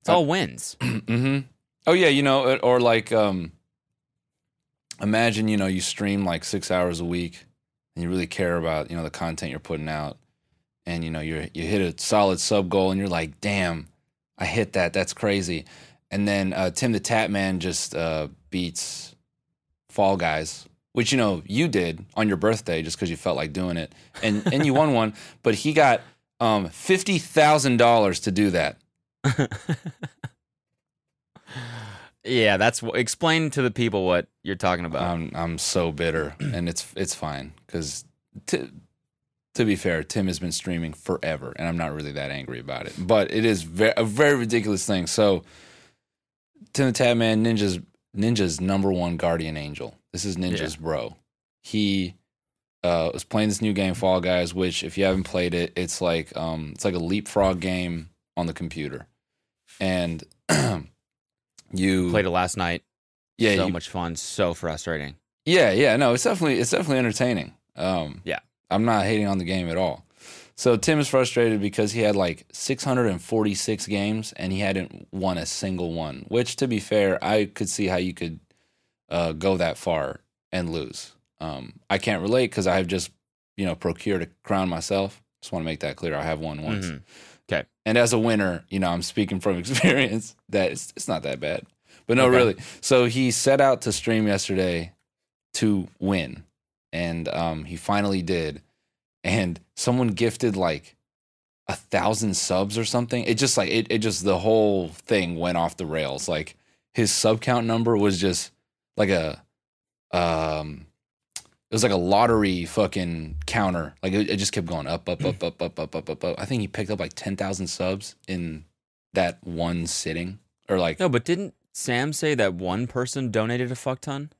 [SPEAKER 4] It's
[SPEAKER 3] I-
[SPEAKER 4] all wins. (clears throat)
[SPEAKER 3] hmm Oh yeah, you know, or like um, imagine you know you stream like six hours a week, and you really care about you know the content you're putting out, and you know you you hit a solid sub goal, and you're like, damn, I hit that. That's crazy. And then uh, Tim the Tatman just uh, beats Fall Guys, which you know you did on your birthday just because you felt like doing it, and and you won one. But he got um, fifty thousand dollars to do that. (laughs)
[SPEAKER 4] Yeah, that's explain to the people what you're talking about.
[SPEAKER 3] I'm I'm so bitter, and it's it's fine because to to be fair, Tim has been streaming forever, and I'm not really that angry about it. But it is ve- a very ridiculous thing. So Tim the Tatman, Ninja's Ninja's number one guardian angel. This is Ninja's bro. He uh, was playing this new game, Fall Guys, which if you haven't played it, it's like um it's like a leapfrog game on the computer, and (clears throat) you
[SPEAKER 4] Played it last night.
[SPEAKER 3] yeah
[SPEAKER 4] so
[SPEAKER 3] you,
[SPEAKER 4] much fun. So frustrating.
[SPEAKER 3] yeah, yeah, no, it's definitely it's definitely entertaining. Um,
[SPEAKER 4] Yeah.
[SPEAKER 3] I'm not hating on the game at all. So Tim is frustrated because he had like 646 games and he hadn't won a single one. Which, to be fair, I could see how you could uh, go that far and lose. Um, I can't relate because I have just you know procured a crown myself. Just want to make that clear. I have won once.
[SPEAKER 4] Okay.
[SPEAKER 3] And as a winner, you know, I'm speaking from (laughs) experience that it's, it's not that bad. But no,
[SPEAKER 4] Okay.
[SPEAKER 3] really. So he set out to stream yesterday to win, and um, he finally did. And someone gifted like a thousand subs or something. It just like it, it just the whole thing went off the rails. Like his sub count number was just like a um it was like a lottery fucking counter. Like it, it just kept going up, up, up, up, up, up, up, up, up. I think he picked up like ten thousand subs in that one sitting, or like
[SPEAKER 4] No, but didn't Sam say that one person donated a fuck ton?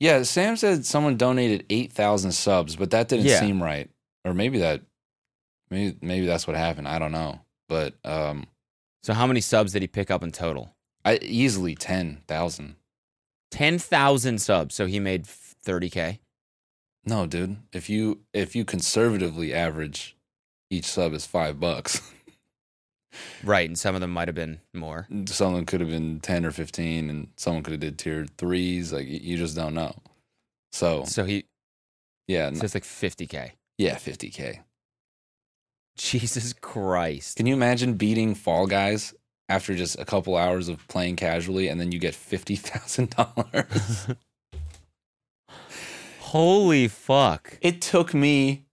[SPEAKER 3] Yeah. Sam said someone donated eight thousand subs, but that didn't
[SPEAKER 4] Yeah.
[SPEAKER 3] seem right. Or maybe that, maybe maybe that's what happened. I don't know, but um,
[SPEAKER 4] So how many subs did he pick up in total?
[SPEAKER 3] I easily ten thousand.
[SPEAKER 4] Ten thousand subs. So he made thirty k.
[SPEAKER 3] No, dude. If you if you conservatively average, each sub is five bucks. (laughs)
[SPEAKER 4] Right, and some of them might have been more.
[SPEAKER 3] someone could have been 10 or 15 and someone could have did tier threes like you just don't know so
[SPEAKER 4] So he
[SPEAKER 3] yeah
[SPEAKER 4] so it's like fifty k.
[SPEAKER 3] yeah 50k
[SPEAKER 4] Jesus Christ.
[SPEAKER 3] can you imagine beating fall guys after just a couple hours of playing casually and then you get $50000 (laughs)
[SPEAKER 4] Holy fuck.
[SPEAKER 3] it took me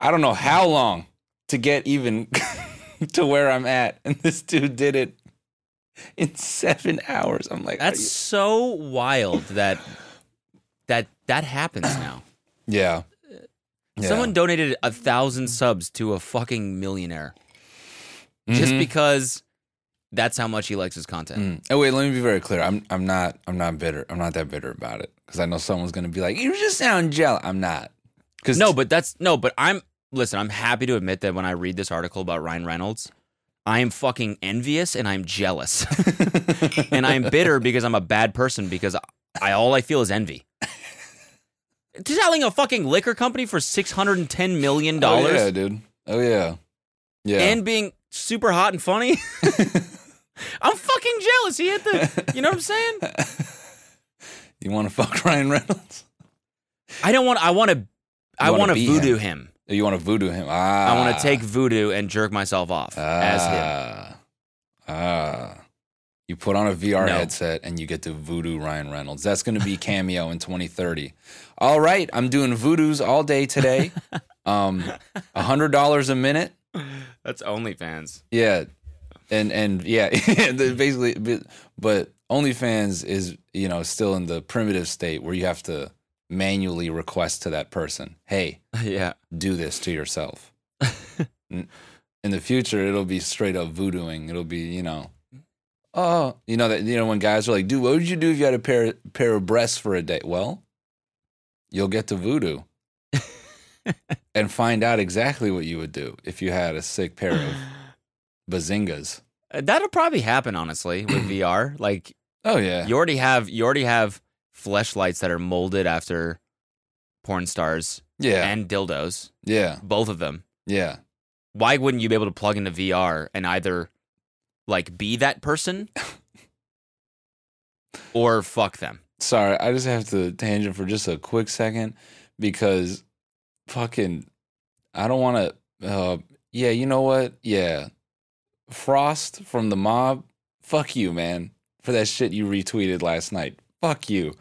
[SPEAKER 3] i don't know how long to get even (laughs) to where i'm at and this dude did it in seven hours i'm like
[SPEAKER 4] That's
[SPEAKER 3] you-
[SPEAKER 4] so wild that that that happens now. (clears throat)
[SPEAKER 3] yeah Yeah.
[SPEAKER 4] Someone donated a thousand subs to a fucking millionaire just
[SPEAKER 3] Mhm.
[SPEAKER 4] because that's how much he likes his content.
[SPEAKER 3] Mm. Oh wait, let me be very clear. I'm I'm not I'm not bitter. I'm not that bitter about it because I know someone's gonna be like, "You just sound jealous." I'm not. Because
[SPEAKER 4] No, but that's no, but I'm listen, I'm happy to admit that when I read this article about Ryan Reynolds, I am fucking envious and I'm jealous. (laughs) and I'm bitter because I'm a bad person because I all I feel is envy. Selling a fucking liquor company for six hundred and ten million dollars.
[SPEAKER 3] Oh, yeah, dude. Oh yeah, yeah.
[SPEAKER 4] and being super hot and funny. (laughs) I'm fucking jealous. He hit the. You know what I'm saying? (laughs)
[SPEAKER 3] you want to fuck Ryan Reynolds?
[SPEAKER 4] I don't want. I want to I
[SPEAKER 3] wanna
[SPEAKER 4] want to voodoo
[SPEAKER 3] him.
[SPEAKER 4] him.
[SPEAKER 3] You want to voodoo him? Ah,
[SPEAKER 4] I want to take voodoo and jerk myself off as him.
[SPEAKER 3] Ah, ah. You put on a VR
[SPEAKER 4] No.
[SPEAKER 3] headset and you get to voodoo Ryan Reynolds. That's going to be cameo in 2030. All right, I'm doing voodoos all day today. (laughs) Um, a hundred dollars a minute.
[SPEAKER 4] That's OnlyFans.
[SPEAKER 3] Yeah, and and yeah, (laughs) the- basically, but, but OnlyFans is you know still in the primitive state where you have to manually request to that person, hey, (laughs)
[SPEAKER 4] yeah.
[SPEAKER 3] do this to yourself. (laughs) In the future, it'll be straight up voodooing. It'll be, you know, mm. oh, you know that you know when guys are like, "Dude, what would you do if you had a pair pair of breasts for a day?" Well, you'll get to voodoo (laughs) and find out exactly what you would do if you had a sick pair of (sighs) bazingas.
[SPEAKER 4] That'll probably happen, honestly, with (clears throat) VR. Like
[SPEAKER 3] Oh yeah,
[SPEAKER 4] you already have you already have fleshlights that are molded after porn stars
[SPEAKER 3] yeah,
[SPEAKER 4] and dildos,
[SPEAKER 3] yeah,
[SPEAKER 4] both of them.
[SPEAKER 3] yeah.
[SPEAKER 4] Why wouldn't you be able to plug into VR and either like be that person (laughs) or fuck them?
[SPEAKER 3] Sorry, I just have to tangent for just a quick second because fucking I don't want to uh yeah, you know what? Yeah. Frost from the mob, fuck you, man, for that shit you retweeted last night. Fuck you.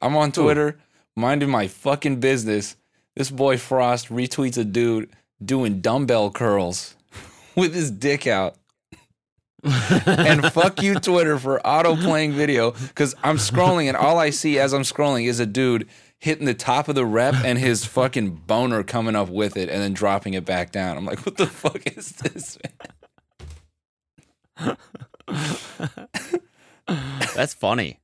[SPEAKER 3] I'm on Twitter, minding my fucking business. This boy Frost retweets a dude doing dumbbell curls (laughs) with his dick out (laughs) and fuck you Twitter for auto playing video because I'm scrolling and all I see as I'm scrolling is a dude hitting the top of the rep and his (laughs) fucking boner coming up with it and then dropping it back down. I'm like, what the fuck is this?
[SPEAKER 4] That's funny.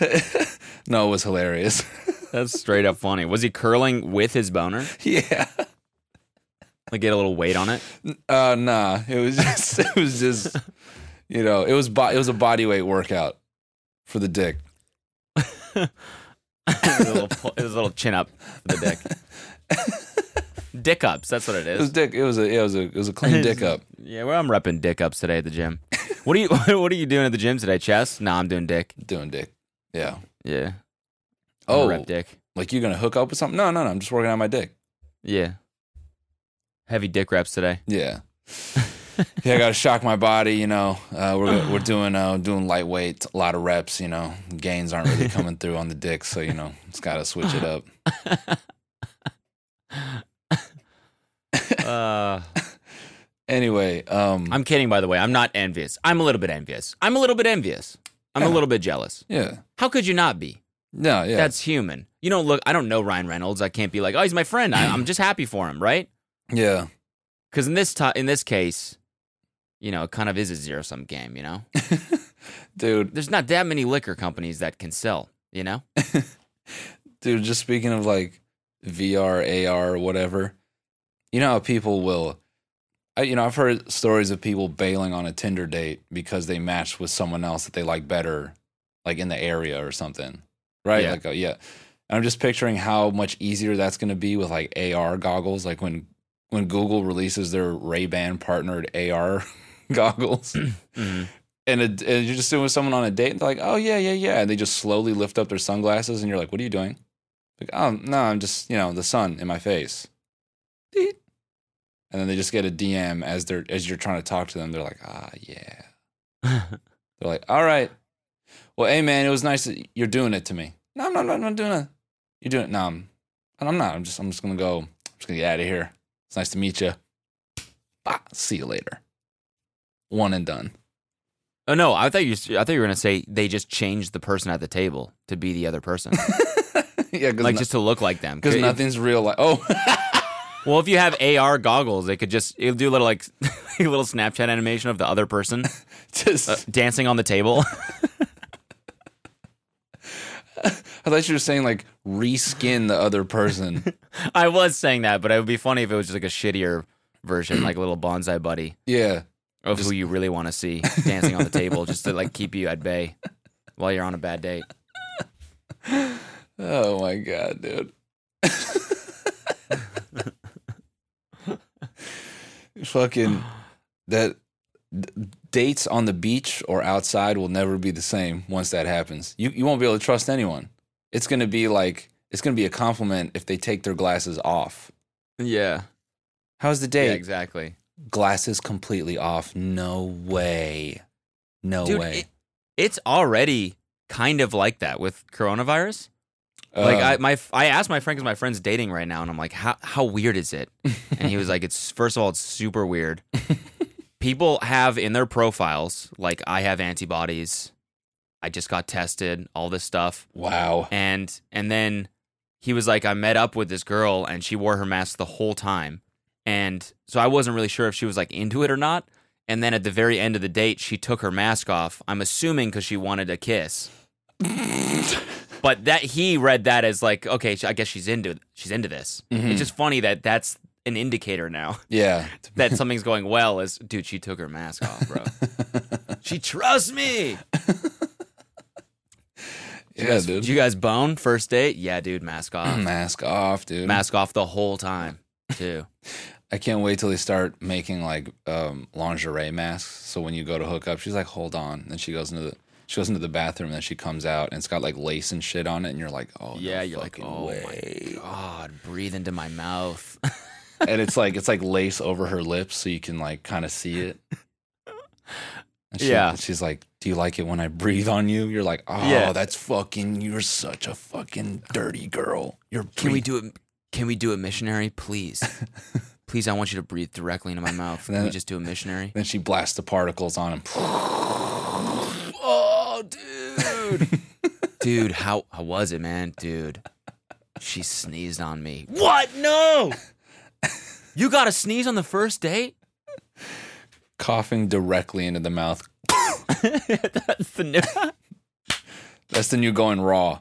[SPEAKER 4] (laughs)
[SPEAKER 3] No, it was hilarious. (laughs)
[SPEAKER 4] That's straight up funny. Was he curling with his boner?
[SPEAKER 3] yeah.
[SPEAKER 4] Like get a little weight on it?
[SPEAKER 3] Uh nah. It was just (laughs) it was just you know, it was bo- it was a body weight workout for the dick.
[SPEAKER 4] a little, pu- it was a little chin up for the dick. dick ups, that's what it is.
[SPEAKER 3] It was dick. It was a it was a it was a clean dick up.
[SPEAKER 4] Yeah, well, I'm repping dick ups today at the gym. What are you What are you doing at the gym today? Chest? No, I'm doing dick.
[SPEAKER 3] Doing dick. Yeah.
[SPEAKER 4] Yeah. I'm
[SPEAKER 3] Oh,
[SPEAKER 4] rep dick.
[SPEAKER 3] like you're gonna hook up with something? No, no, no. I'm just working on my dick.
[SPEAKER 4] Yeah. Heavy dick reps today.
[SPEAKER 3] Yeah. (laughs) yeah, I got to shock my body. You know, uh, we're we're (sighs) doing uh, doing lightweight, a lot of reps. You know, gains aren't really (laughs) coming through on the dick, so you know, it's got to switch it up. (laughs)
[SPEAKER 4] Uh,
[SPEAKER 3] Anyway, um,
[SPEAKER 4] I'm kidding, by the way. I'm not envious. I'm a little bit envious. I'm a little bit envious. I'm a little bit jealous.
[SPEAKER 3] yeah,
[SPEAKER 4] How could you not be?
[SPEAKER 3] no, yeah,
[SPEAKER 4] That's human. You don't look. I don't know Ryan Reynolds. I can't be like, oh, he's my friend. I, I'm just happy for him, right?
[SPEAKER 3] yeah,
[SPEAKER 4] Because in this ti in this case, you know, it kind of is a zero sum game. You know, (laughs)
[SPEAKER 3] dude,
[SPEAKER 4] there's not that many liquor companies that can sell. You know, (laughs)
[SPEAKER 3] dude. Just speaking of like VR, AR, whatever, you know how people will. I, you know, I've heard stories of people bailing on a Tinder date because they matched with someone else that they like better, like in the area or something, right?
[SPEAKER 4] Yeah.
[SPEAKER 3] Like, uh, yeah. I'm just picturing how much easier that's going to be with like AR goggles, like when when Google releases their Ray Ban partnered AR (laughs) goggles, (clears throat)
[SPEAKER 4] Mhm.
[SPEAKER 3] and, it, and you're just sitting with someone on a date, and they're like, "Oh yeah, yeah, yeah," and they just slowly lift up their sunglasses, and you're like, "What are you doing?" Like, "Oh no, I'm just you know the sun in my face." And then they just get a DM as they're as you're trying to talk to them. They're like, "Ah, yeah." (laughs) They're like, "All right, well, hey man, it was nice that you're doing it to me." No, I'm not. I'm not doing it. You're doing it. No, I'm. and I'm not. I'm just. I'm just gonna go. I'm just gonna get out of here. It's nice to meet you. Bah, see you later. One and done.
[SPEAKER 4] oh no, I thought you. I thought you were gonna say they just changed the person at the table to be the other person, (laughs)
[SPEAKER 3] yeah,
[SPEAKER 4] like just to look like them.
[SPEAKER 3] because nothing's real. Like oh, (laughs)
[SPEAKER 4] Well, if you have AR goggles, they could just it'll do a little like (laughs) a little Snapchat animation of the other person (laughs)
[SPEAKER 3] just
[SPEAKER 4] uh, dancing on the table. (laughs)
[SPEAKER 3] I thought you were saying like reskin the other person.
[SPEAKER 4] I was saying that, but it would be funny if it was just like a shittier version, like a little bonsai buddy
[SPEAKER 3] yeah,
[SPEAKER 4] of
[SPEAKER 3] Just-
[SPEAKER 4] who you really want to see dancing on the table, just to like keep you at bay while you're on a bad date.
[SPEAKER 3] Oh my god, dude. Fucking that dates on the beach or outside will never be the same once that happens. You you won't be able to trust anyone. It's going to be like it's gonna be a compliment if they take their glasses off.
[SPEAKER 4] Yeah.
[SPEAKER 3] How's the
[SPEAKER 4] Yeah,
[SPEAKER 3] day?
[SPEAKER 4] exactly.
[SPEAKER 3] Glasses completely off. No way. No
[SPEAKER 4] Dude,
[SPEAKER 3] way.
[SPEAKER 4] it- it's already kind of like that with coronavirus. Like
[SPEAKER 3] Um,
[SPEAKER 4] I my I asked my friend because my friend's dating right now, and I'm like, how how weird is it? And he was like, it's (laughs) first of all, it's super weird. (laughs) People have in their profiles like I have antibodies, I just got tested, all this stuff,
[SPEAKER 3] wow.
[SPEAKER 4] and and then he was like, I met up with this girl and she wore her mask the whole time, and so I wasn't really sure if she was like into it or not. And then at the very end of the date, she took her mask off. I'm assuming because she wanted a kiss. (laughs) but that he read that as like, okay, I guess she's into she's into this.
[SPEAKER 3] Mhm.
[SPEAKER 4] It's just funny that that's an indicator now
[SPEAKER 3] Yeah. (laughs)
[SPEAKER 4] that something's going well. Is dude, she took her mask off, bro. (laughs) she trusts me. (laughs)
[SPEAKER 3] yeah,
[SPEAKER 4] Did
[SPEAKER 3] dude.
[SPEAKER 4] you guys bone first date? Yeah, dude, mask (clears throat) off.
[SPEAKER 3] Mask off, dude.
[SPEAKER 4] mask off the whole time too.
[SPEAKER 3] I can't wait till they start making like um, lingerie masks. So when you go to hook up, she's like, "Hold on," and she goes into the she goes into the bathroom, and then she comes out, and it's got like lace and shit on it, and you're like, "Oh,
[SPEAKER 4] yeah,
[SPEAKER 3] no
[SPEAKER 4] you're like, oh
[SPEAKER 3] way."
[SPEAKER 4] my god, breathe into my mouth. (laughs)
[SPEAKER 3] and it's like it's like lace over her lips, so you can like kind of see it. And she,
[SPEAKER 4] Yeah.
[SPEAKER 3] she's like, "Do you like it when I breathe on you?" You're like, "Oh,
[SPEAKER 4] Yeah.
[SPEAKER 3] that's fucking. You're such a fucking dirty girl. You're
[SPEAKER 4] Can we do it? Can we do a missionary, please? (laughs) please, I want you to breathe directly into my mouth. Can we just do a missionary?
[SPEAKER 3] Then she blasts the particles on him.
[SPEAKER 4] Dude, (laughs) dude, how how was it, man, dude? She sneezed on me. What? No. (laughs) You got to sneeze on the first date?
[SPEAKER 3] Coughing directly into the mouth. (laughs)
[SPEAKER 4] That's the new.
[SPEAKER 3] That's the new going raw.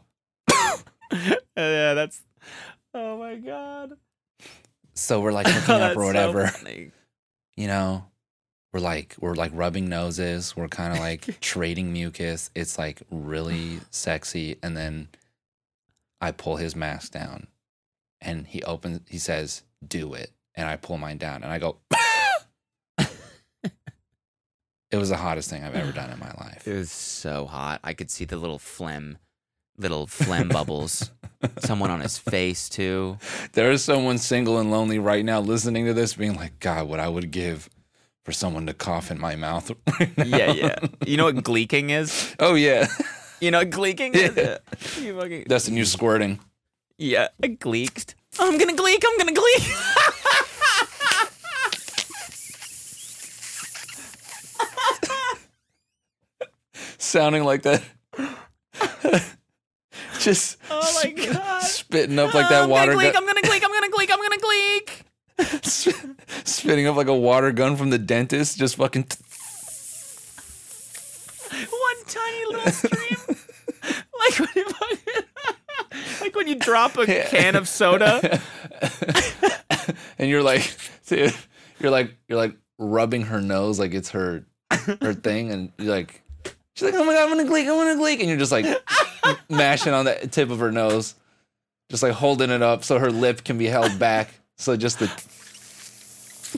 [SPEAKER 4] yeah, that's. Oh my god.
[SPEAKER 3] So we're like hooking up or
[SPEAKER 4] so
[SPEAKER 3] whatever.
[SPEAKER 4] funny.
[SPEAKER 3] you know, we're like we're like rubbing noses. We're kind of like (laughs) trading mucus. It's like really sexy. And then I pull his mask down, and he opens. He says, "Do it," and I pull mine down, and I go. (laughs) it was the hottest thing I've ever done in my life.
[SPEAKER 4] It was so hot. I could see the little phlegm, little phlegm bubbles. Someone on his face too. (laughs)
[SPEAKER 3] There is someone single and lonely right now listening to this, being like, "God, what I would give for someone to cough in my mouth." (laughs) right now."
[SPEAKER 4] Yeah, yeah. You know what gleeking is?
[SPEAKER 3] Oh yeah,
[SPEAKER 4] You know what gleeking is? You fucking,
[SPEAKER 3] that's the new squirting.
[SPEAKER 4] yeah, I gleeked. I'm gonna gleek. I'm gonna gleek.
[SPEAKER 3] sounding like that. Just
[SPEAKER 4] Oh my
[SPEAKER 3] sp-
[SPEAKER 4] God.
[SPEAKER 3] spitting up like that
[SPEAKER 4] I'm
[SPEAKER 3] water
[SPEAKER 4] gonna gleek. I'm gonna gleek. I'm gonna gleek. I'm gonna gleek. (laughs)
[SPEAKER 3] spitting up like a water gun from the dentist. Just fucking.
[SPEAKER 4] One tiny little stream. like when you fucking, like when you drop a can of soda. (laughs)
[SPEAKER 3] and you're like, dude, you're like, you're like rubbing her nose like it's her, her thing, and you're like, she's like, oh my god, I'm gonna gleek, I'm gonna gleek, and you're just like mashing on the tip of her nose, just like holding it up so her lip can be held back, so just the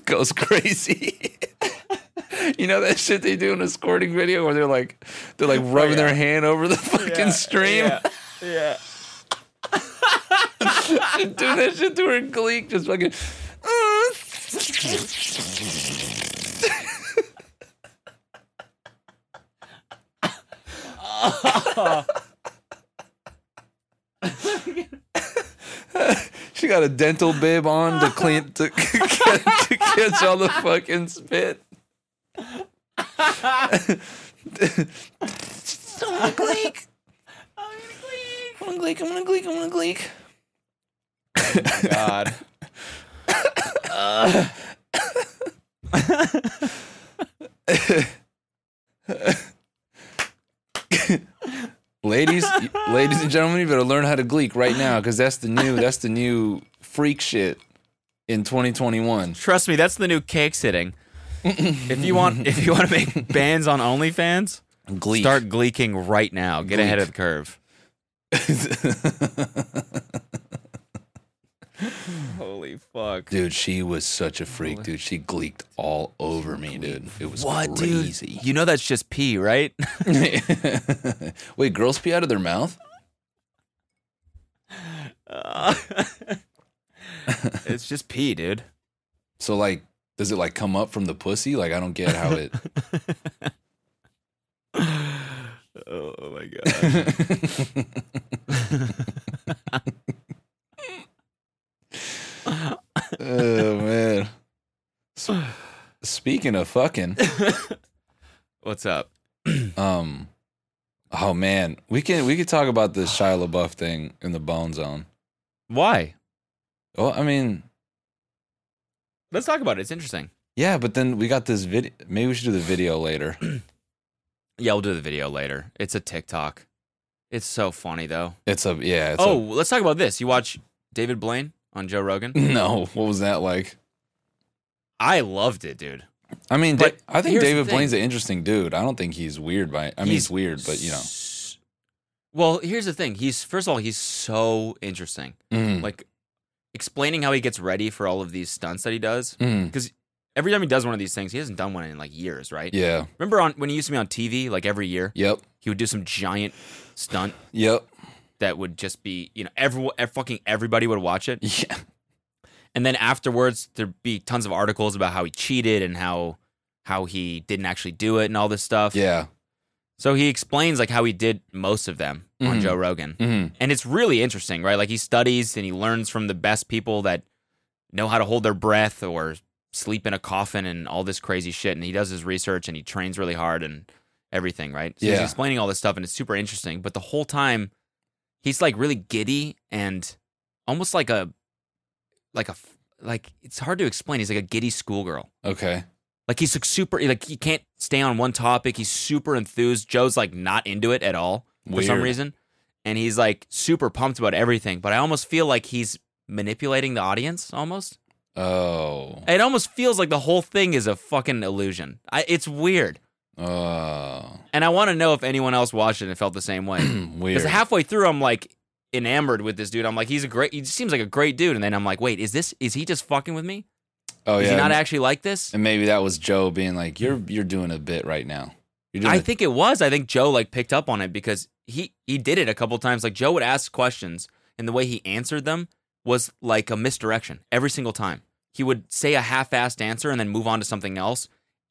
[SPEAKER 3] (laughs) goes crazy. (laughs) You know that shit they do in a squirting video where they're like, they're like oh, rubbing their hand over the fucking stream,
[SPEAKER 4] Yeah. yeah. (laughs)
[SPEAKER 3] doing that shit to her gleek, just fucking. Oh. She got a dental bib on to clean to, (laughs) to catch all the fucking spit. I'm gonna gleek. I'm gonna gleek. I'm gonna gleek. I'm gonna gleek.
[SPEAKER 4] God. (laughs) (laughs)
[SPEAKER 3] ladies, (laughs) ladies and gentlemen, you better learn how to gleek right now because that's the new that's the new freak shit in 2021.
[SPEAKER 4] Trust me, that's the new cake sitting. (laughs) if you want, if you want to make bands on OnlyFans,
[SPEAKER 3] Gleek.
[SPEAKER 4] start gleeking right now. Get ahead of the curve. (laughs) (laughs) Holy fuck!
[SPEAKER 3] Dude, she was such a freak, dude. She gleeked all over me, dude. It was
[SPEAKER 4] What,
[SPEAKER 3] crazy.
[SPEAKER 4] dude? You know that's just pee, right? (laughs) (laughs)
[SPEAKER 3] Wait, girls pee out of their mouth?
[SPEAKER 4] Uh, it's just pee, dude.
[SPEAKER 3] So like, does it like come up from the pussy? Like I don't get how it.
[SPEAKER 4] oh my god.
[SPEAKER 3] Oh man. Speaking of fucking, (laughs)
[SPEAKER 4] What's up?
[SPEAKER 3] um, oh man, we can we could talk about this Shia LaBeouf thing in the Bone Zone.
[SPEAKER 4] Why?
[SPEAKER 3] Well, I mean,
[SPEAKER 4] Let's talk about it. It's interesting.
[SPEAKER 3] yeah, but then we got this video. Maybe we should do the video later. (clears throat)
[SPEAKER 4] Yeah, we'll do the video later. It's a TikTok. It's so funny though.
[SPEAKER 3] It's a yeah. It's
[SPEAKER 4] oh, let's talk about this. You watch David Blaine on Joe Rogan? (laughs)
[SPEAKER 3] no, what was that like?
[SPEAKER 4] I loved it, dude.
[SPEAKER 3] I mean, Da- I think David. Blaine's an interesting dude. I don't think he's weird by. I mean, he's, weird, but you know,
[SPEAKER 4] s- Well, here's the thing. He's first of all, he's so interesting.
[SPEAKER 3] Mm,
[SPEAKER 4] Like explaining how he gets ready for all of these stunts that he does.
[SPEAKER 3] mm,
[SPEAKER 4] Because every time he does one of these things, he hasn't done one in like years, right?
[SPEAKER 3] yeah,
[SPEAKER 4] Remember on when he used to be on TV, like every year,
[SPEAKER 3] yep,
[SPEAKER 4] he would do some giant stunt
[SPEAKER 3] yep,
[SPEAKER 4] that would just be, you know, everyone, fucking everybody would watch it. (laughs)
[SPEAKER 3] yeah,
[SPEAKER 4] and then afterwards there'd be tons of articles about how he cheated and how how he didn't actually do it and all this stuff.
[SPEAKER 3] yeah,
[SPEAKER 4] So he explains like how he did most of them on
[SPEAKER 3] Mhm.
[SPEAKER 4] Joe Rogan.
[SPEAKER 3] mm,
[SPEAKER 4] And it's really interesting, right? Like he studies and he learns from the best people that know how to hold their breath or sleep in a coffin and all this crazy shit. And he does his research and he trains really hard and everything, right? So he's
[SPEAKER 3] Yeah.
[SPEAKER 4] explaining all this stuff and it's super interesting. But the whole time he's like really giddy and almost like a like a like it's hard to explain. He's like a giddy schoolgirl.
[SPEAKER 3] okay,
[SPEAKER 4] Like he's like super like he can't stay on one topic. He's super enthused. Joe's like not into it at all for some reason. And he's like super pumped about everything. But I almost feel like he's manipulating the audience almost.
[SPEAKER 3] oh,
[SPEAKER 4] It almost feels like the whole thing is a fucking illusion. I, it's weird.
[SPEAKER 3] Oh,
[SPEAKER 4] And I want to know if anyone else watched it and felt the same way. (clears throat) Because halfway through, I'm like enamored with this dude. I'm like, he's a great. He seems like a great dude. And then I'm like, wait, is this? Is he just fucking with me?
[SPEAKER 3] oh
[SPEAKER 4] is
[SPEAKER 3] yeah, Is
[SPEAKER 4] he not actually like this?
[SPEAKER 3] and maybe that was Joe being like, "You're you're doing a bit right now." You're doing
[SPEAKER 4] I
[SPEAKER 3] a-
[SPEAKER 4] think it was. I think Joe like picked up on it because he he did it a couple times. Like Joe would ask questions, and the way he answered them was like a misdirection every single time. He would say a half-assed answer and then move on to something else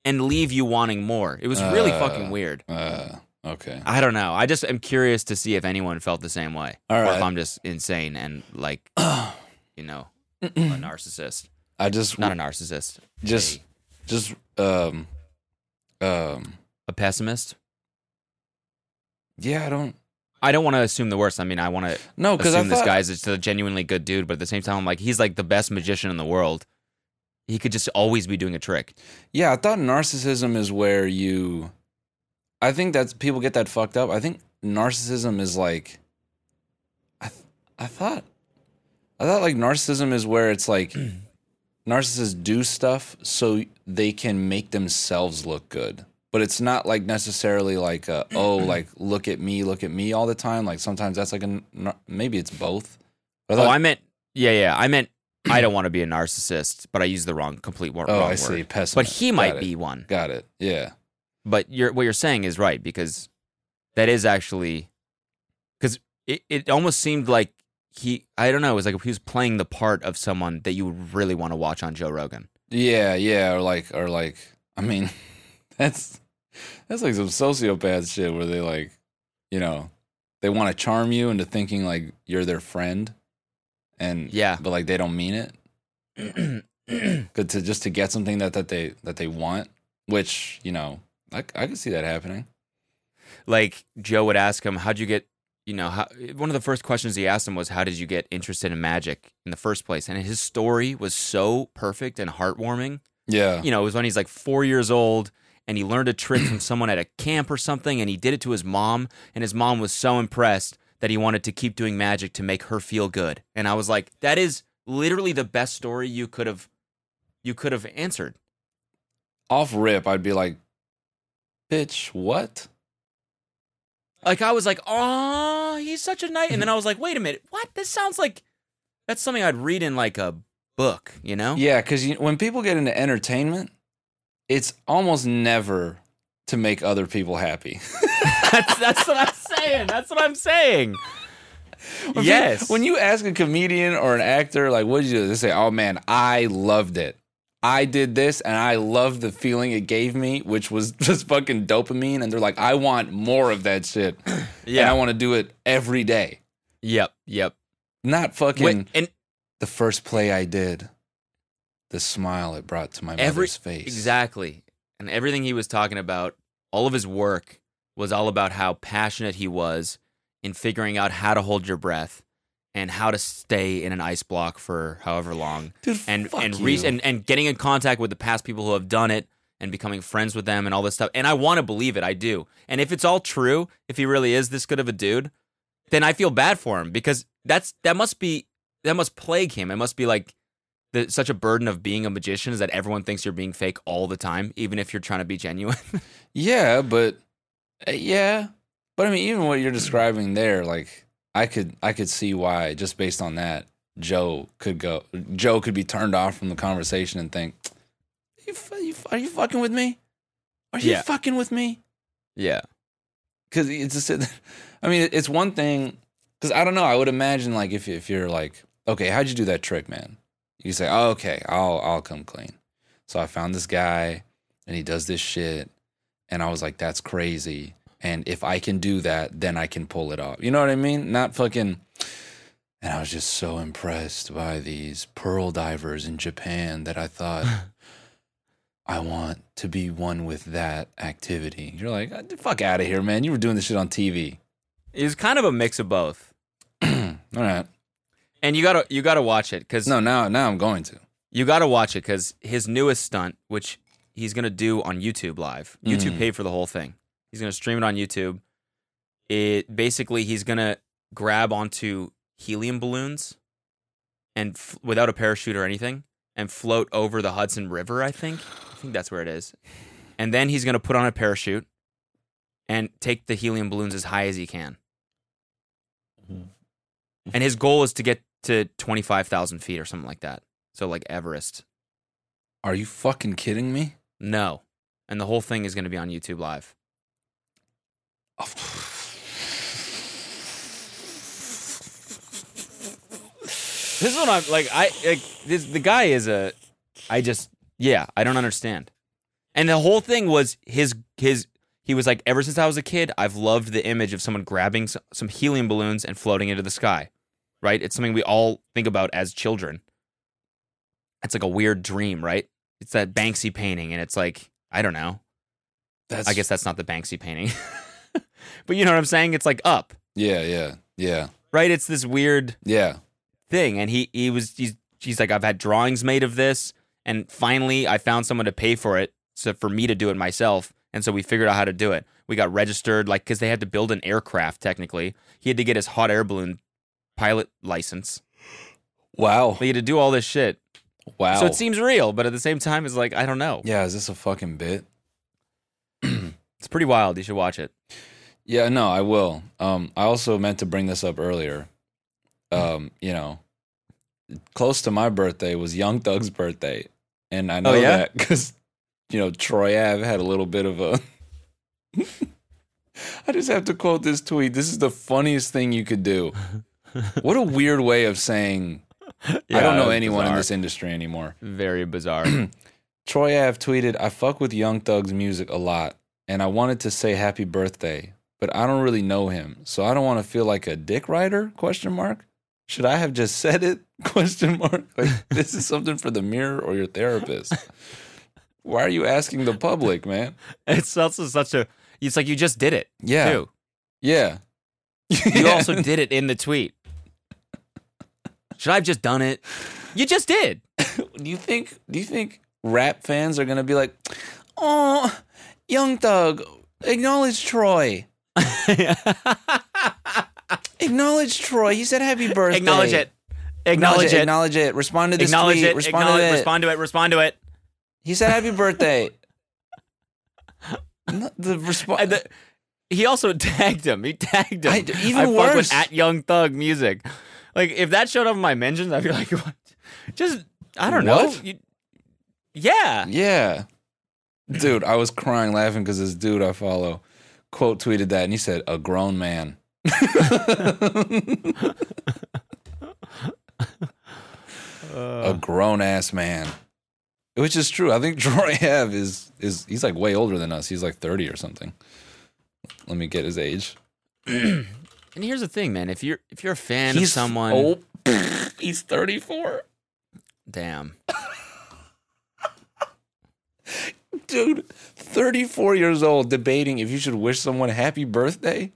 [SPEAKER 4] and leave you wanting more. It was really
[SPEAKER 3] Uh,
[SPEAKER 4] fucking weird.
[SPEAKER 3] Uh, okay.
[SPEAKER 4] I don't know. I just am curious to see if anyone felt the same way,
[SPEAKER 3] All
[SPEAKER 4] or if. I'm just insane and like (clears throat) you know a narcissist.
[SPEAKER 3] I just
[SPEAKER 4] Not a narcissist.
[SPEAKER 3] just
[SPEAKER 4] a,
[SPEAKER 3] just um um
[SPEAKER 4] a pessimist.
[SPEAKER 3] yeah. I don't
[SPEAKER 4] I don't want to assume the worst. I mean, I want to
[SPEAKER 3] no because
[SPEAKER 4] this
[SPEAKER 3] thought
[SPEAKER 4] guy's just a genuinely good dude, but at the same time, I'm like, he's like the best magician in the world. He could just always be doing a trick.
[SPEAKER 3] yeah. I thought narcissism is where you. I think that's people get that fucked up. I think narcissism is like. I th- I thought, I thought like narcissism is where it's like, (clears throat) narcissists do stuff so they can make themselves look good. But it's not like necessarily like a, oh (clears throat) like look at me look at me all the time. Like sometimes that's like a maybe it's both. But I
[SPEAKER 4] Oh, I meant, yeah, yeah. I meant, I don't want to be a narcissist, but I use the wrong, complete
[SPEAKER 3] oh
[SPEAKER 4] wrong
[SPEAKER 3] I see
[SPEAKER 4] word.
[SPEAKER 3] pessimist.
[SPEAKER 4] But he
[SPEAKER 3] Got
[SPEAKER 4] might
[SPEAKER 3] it.
[SPEAKER 4] be one.
[SPEAKER 3] Got it. Yeah.
[SPEAKER 4] But you're, what you're saying is right because that is actually, because it, it almost seemed like he, I don't know, it was like he was playing the part of someone that you would really want to watch on Joe Rogan.
[SPEAKER 3] Yeah, yeah, or like, or like, I mean, (laughs) that's that's like some sociopath shit where they like, you know, they want to charm you into thinking like you're their friend, and
[SPEAKER 4] Yeah.
[SPEAKER 3] but like they don't mean it. (clears throat) Good to just to get something that that they that they want, which you know, I I could see that happening.
[SPEAKER 4] like Joe would ask him, "How'd you get?" You know, how, one of the first questions he asked him was, "How did you get interested in magic in the first place?" And his story was so perfect and heartwarming.
[SPEAKER 3] Yeah,
[SPEAKER 4] You know, it was when he's like four years old and he learned a trick from someone at a camp or something, and he did it to his mom, and his mom was so impressed that he wanted to keep doing magic to make her feel good. And I was like, that is literally the best story you could have, you could have answered.
[SPEAKER 3] off rip, I'd be like, bitch, what?
[SPEAKER 4] Like I was like, oh, he's such a knight. And then I was like, wait a minute, what? This sounds like that's something I'd read in like a book, you know?
[SPEAKER 3] Yeah, because when people get into entertainment, it's almost never to make other people happy. (laughs)
[SPEAKER 4] that's that's what I'm saying. That's what I'm saying.
[SPEAKER 3] When
[SPEAKER 4] Yes.
[SPEAKER 3] when you ask a comedian or an actor, like, what did you do? They say, oh man, I loved it. I did this and I loved the feeling it gave me, which was (laughs) just fucking dopamine. And they're like, I want more of that shit. (clears throat) And
[SPEAKER 4] Yeah.
[SPEAKER 3] I want to do it every day.
[SPEAKER 4] Yep. Yep.
[SPEAKER 3] Not fucking
[SPEAKER 4] Wait, and
[SPEAKER 3] the first play I did, the smile it brought to my
[SPEAKER 4] every
[SPEAKER 3] mother's face.
[SPEAKER 4] exactly, and everything he was talking about, all of his work was all about how passionate he was in figuring out how to hold your breath and how to stay in an ice block for however long.
[SPEAKER 3] Dude,
[SPEAKER 4] and and, re- and and getting in contact with the past people who have done it and becoming friends with them and all this stuff. And I want to believe it. I do. And if it's all true, if he really is this good of a dude, then I feel bad for him because that's that must be that must plague him. It must be like the, such a burden of being a magician is that everyone thinks you're being fake all the time, even if you're trying to be genuine. (laughs)
[SPEAKER 3] Yeah, but uh, yeah, but I mean, even what you're describing there, like I could, I could see why just based on that, Joe could go, Joe could be turned off from the conversation and think, you, fu- you, are you fucking with me? Are you
[SPEAKER 4] Yeah.
[SPEAKER 3] fucking with me?
[SPEAKER 4] yeah.
[SPEAKER 3] Because it's just, (laughs) I mean, it's one thing. Because I don't know, I would imagine like if if you're like, okay, how'd you do that trick, man? You say, oh, okay, I'll I'll come clean. So I found this guy, and he does this shit, and I was like, that's crazy. And if I can do that, then I can pull it off. You know what I mean? Not fucking. And I was just so impressed by these pearl divers in Japan that I thought. (laughs) I want to be one with that activity. You're like, "Uh, fuck out of here, man. You were doing this shit on TV.
[SPEAKER 4] It's kind of a mix of both. (clears throat)
[SPEAKER 3] All right.
[SPEAKER 4] And you gotta you gotta watch it because
[SPEAKER 3] No, now now I'm going to.
[SPEAKER 4] You got to watch it because his newest stunt, which he's going to do on YouTube Live, YouTube
[SPEAKER 3] Mhm.
[SPEAKER 4] paid for the whole thing. He's going to stream it on YouTube. It basically he's going to grab onto helium balloons and f- without a parachute or anything and float over the Hudson River. I think. I think that's where it is. And then he's going to put on a parachute and take the helium balloons as high as he can. And his goal is to get to twenty five thousand feet or something like that. So like Everest.
[SPEAKER 3] Are you fucking kidding me?
[SPEAKER 4] No. And the whole thing is going to be on YouTube Live. This is what I'm like. I like this. The guy is a. I just yeah. I don't understand. And the whole thing was his his. He was like, ever since I was a kid, I've loved the image of someone grabbing s- some helium balloons and floating into the sky. Right? It's something we all think about as children. It's like a weird dream, right? It's that Banksy painting, and it's like I don't know.
[SPEAKER 3] That's
[SPEAKER 4] I guess that's not the Banksy painting. (laughs) but you know what I'm saying? It's like up,
[SPEAKER 3] Yeah, yeah, yeah,
[SPEAKER 4] right? It's this weird
[SPEAKER 3] yeah.
[SPEAKER 4] thing. And he he was he's he's like, I've had drawings made of this, and finally I found someone to pay for it, so for me to do it myself. And so we figured out how to do it. We got registered, like, because they had to build an aircraft. Technically, he had to get his hot air balloon pilot license.
[SPEAKER 3] Wow,
[SPEAKER 4] He had to do all this shit.
[SPEAKER 3] wow.
[SPEAKER 4] So it seems real, but at the same time, it's like I don't know.
[SPEAKER 3] yeah, is this a fucking bit? (clears throat)
[SPEAKER 4] It's pretty wild. You should watch it.
[SPEAKER 3] Yeah, no, I will. Um, I also meant to bring this up earlier. Um, you know, close to my birthday was Young Thug's birthday, and I know
[SPEAKER 4] Oh, yeah?
[SPEAKER 3] that because you know Troy Ave had a little bit of a. (laughs) I just have to quote this tweet. This is the funniest thing you could do. (laughs) What a weird way of saying. I don't know anyone in this industry anymore.
[SPEAKER 4] Very bizarre. (clears throat) (clears throat)
[SPEAKER 3] Troy Ave tweeted, I fuck with Young Thug's music a lot, and I wanted to say happy birthday, but I don't really know him, so I don't want to feel like a dick writer? Question mark. Should I have just said it? (laughs) Question mark. Like this is something for the mirror or your therapist. Why are you asking the public, man?
[SPEAKER 4] it's also such a. It's like you just did it
[SPEAKER 3] Yeah.
[SPEAKER 4] too.
[SPEAKER 3] Yeah.
[SPEAKER 4] You also (laughs) did it in the tweet. Should I have just done it? You just did. (laughs)
[SPEAKER 3] do you think do you think rap fans are gonna be like, oh, Young Thug, acknowledge Troy. (laughs) Acknowledge Troy. He said happy birthday.
[SPEAKER 4] Acknowledge it. Acknowledge it.
[SPEAKER 3] Acknowledge it. Respond to this
[SPEAKER 4] Acknowledge
[SPEAKER 3] tweet.
[SPEAKER 4] it.
[SPEAKER 3] Respond
[SPEAKER 4] Acknowledge,
[SPEAKER 3] to it.
[SPEAKER 4] respond to it. Respond to it.
[SPEAKER 3] He said happy birthday. (laughs) The response.
[SPEAKER 4] he also tagged him. He tagged him.
[SPEAKER 3] I- even
[SPEAKER 4] I
[SPEAKER 3] worse.
[SPEAKER 4] with at Young Thug Music. Like if that showed up in my mentions, I'd be like, (laughs) what? Just I don't know.
[SPEAKER 3] What?
[SPEAKER 4] You- yeah.
[SPEAKER 3] yeah, dude, I was crying laughing because this dude I follow quote tweeted that and he said, "A grown man." (laughs) a grown ass man. Which is true. I think (laughs) Troy is is he's like way older than us. He's like 30 or something. Let me get his age. (clears throat)
[SPEAKER 4] And here's the thing, man. If you're if you're a fan
[SPEAKER 3] he's
[SPEAKER 4] of someone,
[SPEAKER 3] old. Oh, (laughs) he's 34.
[SPEAKER 4] damn. (laughs)
[SPEAKER 3] Dude, 34 years old debating if you should wish someone happy birthday.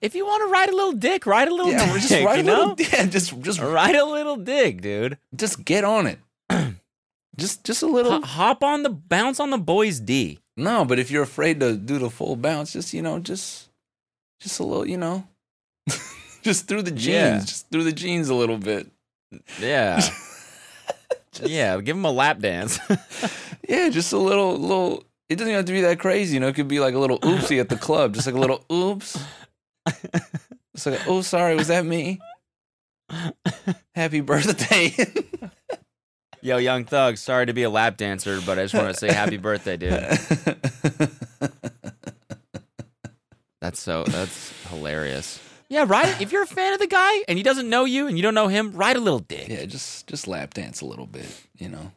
[SPEAKER 4] If you want to ride a little dick, ride a little
[SPEAKER 3] Yeah,
[SPEAKER 4] dick.
[SPEAKER 3] just write
[SPEAKER 4] you
[SPEAKER 3] a
[SPEAKER 4] know,
[SPEAKER 3] little, (laughs) yeah, just just
[SPEAKER 4] ride a little dick, dude.
[SPEAKER 3] just get on it. (clears throat) just just a little
[SPEAKER 4] Ho- hop on the bounce on the boys D.
[SPEAKER 3] No, but if you're afraid to do the full bounce, just you know, just just a little, you know, (laughs) just through the jeans,
[SPEAKER 4] Yeah.
[SPEAKER 3] just through the jeans a little bit.
[SPEAKER 4] Yeah. (laughs) yeah, give him a lap dance. (laughs)
[SPEAKER 3] Yeah, just a little, little. It doesn't have to be that crazy, you know. It could be like a little oopsie at the club, just like a little oops. It's like, oh, sorry, was that me? Happy birthday.
[SPEAKER 4] Yo, young thug, sorry to be a lap dancer, but I just want to say happy birthday, dude. That's so that's hilarious. Yeah, right. If you're a fan of the guy and he doesn't know you and you don't know him, ride a little dick.
[SPEAKER 3] yeah, just just lap dance a little bit, you know.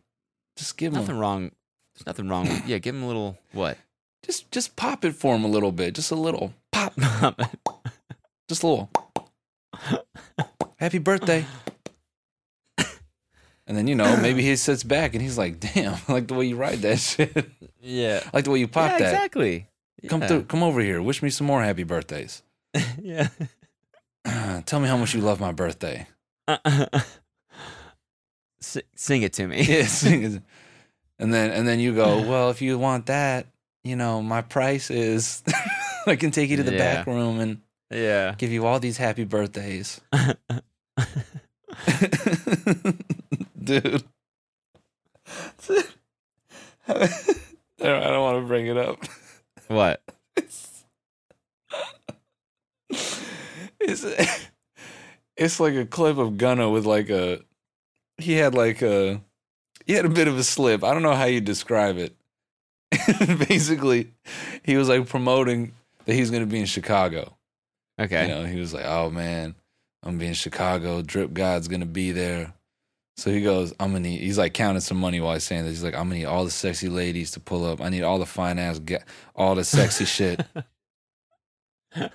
[SPEAKER 3] Just give him,
[SPEAKER 4] Nothing wrong. There's nothing wrong. With, yeah, give him a little what?
[SPEAKER 3] just just pop it for him a little bit, just a little pop, (laughs) just a little. Happy birthday. And then you know maybe he sits back and he's like, "Damn, (laughs) I like the way you ride that shit.
[SPEAKER 4] yeah.
[SPEAKER 3] I like the way you pop
[SPEAKER 4] yeah,
[SPEAKER 3] that.
[SPEAKER 4] exactly.
[SPEAKER 3] Come
[SPEAKER 4] Yeah.
[SPEAKER 3] through, come over here. Wish me some more happy birthdays. (laughs)
[SPEAKER 4] yeah. (clears throat)
[SPEAKER 3] Tell me how much you love my birthday. (laughs)
[SPEAKER 4] S- sing it to me.
[SPEAKER 3] Yeah, (laughs) sing it. and then and then you go, well, if you want that, you know, my price is I can take you to the
[SPEAKER 4] Yeah.
[SPEAKER 3] back room and
[SPEAKER 4] Yeah.
[SPEAKER 3] give you all these happy birthdays. Dude. I don't want to bring it up.
[SPEAKER 4] What? (laughs)
[SPEAKER 3] It's it's like a clip of Gunna with like a he had like a he had a bit of a slip. I don't know how you describe it. (laughs) Basically, he was like promoting that he's going to be in Chicago.
[SPEAKER 4] Okay.
[SPEAKER 3] You know, he was like, "Oh man, I'm gonna be in Chicago. Drip God's gonna be there." So he goes, "I'm gonna need." He's like counting some money while he's saying this. He's like, "I'm gonna need all the sexy ladies to pull up. I need all the fine ass, ga- all the sexy shit." (laughs) really?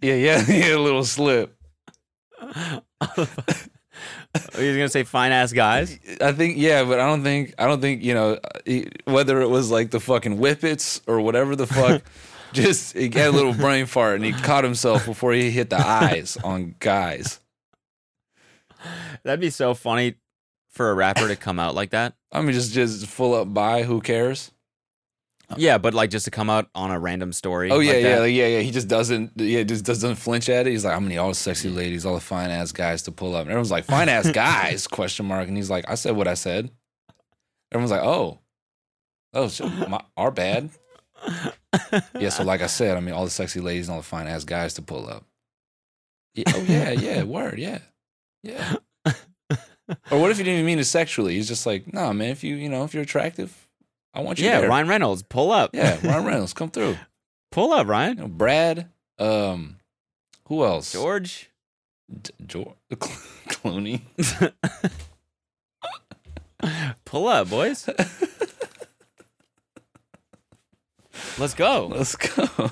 [SPEAKER 3] Yeah, yeah, (laughs) he had a little slip. (laughs)
[SPEAKER 4] He's gonna say fine ass guys.
[SPEAKER 3] I think, yeah, but I don't think, I don't think, you know, he- whether it was like the fucking whippets or whatever the fuck, just he got a little brain fart and he caught himself before he hit the eyes on guys.
[SPEAKER 4] That'd be so funny for a rapper to come out like that.
[SPEAKER 3] I mean, just just full up by. Who cares?
[SPEAKER 4] Yeah, but like just to come out on a random story.
[SPEAKER 3] Oh yeah,
[SPEAKER 4] like
[SPEAKER 3] yeah, like, yeah, yeah. He just doesn't, yeah, just doesn't flinch at it. He's like, I'm gonna need all the sexy ladies, all the fine ass guys to pull up. And everyone's like, fine ass (laughs) guys? Question mark. And he's like, I said what I said. Everyone's like, oh, oh, my, our bad. Yeah. So like I said, I mean, all the sexy ladies and all the fine ass guys to pull up. Yeah, oh yeah, yeah, word, yeah, yeah. Or what if he didn't even mean it sexually? He's just like, nah, man. If you, you know, if you're attractive, I want you
[SPEAKER 4] yeah,
[SPEAKER 3] there.
[SPEAKER 4] Ryan Reynolds, pull up.
[SPEAKER 3] Yeah, Ryan Reynolds, come through. (laughs)
[SPEAKER 4] pull up,
[SPEAKER 3] You
[SPEAKER 4] Ryan.
[SPEAKER 3] know, Brad. Um, who else?
[SPEAKER 4] George.
[SPEAKER 3] D- George (laughs) Clooney. (laughs)
[SPEAKER 4] Pull up, boys. Let's go.
[SPEAKER 3] Let's go.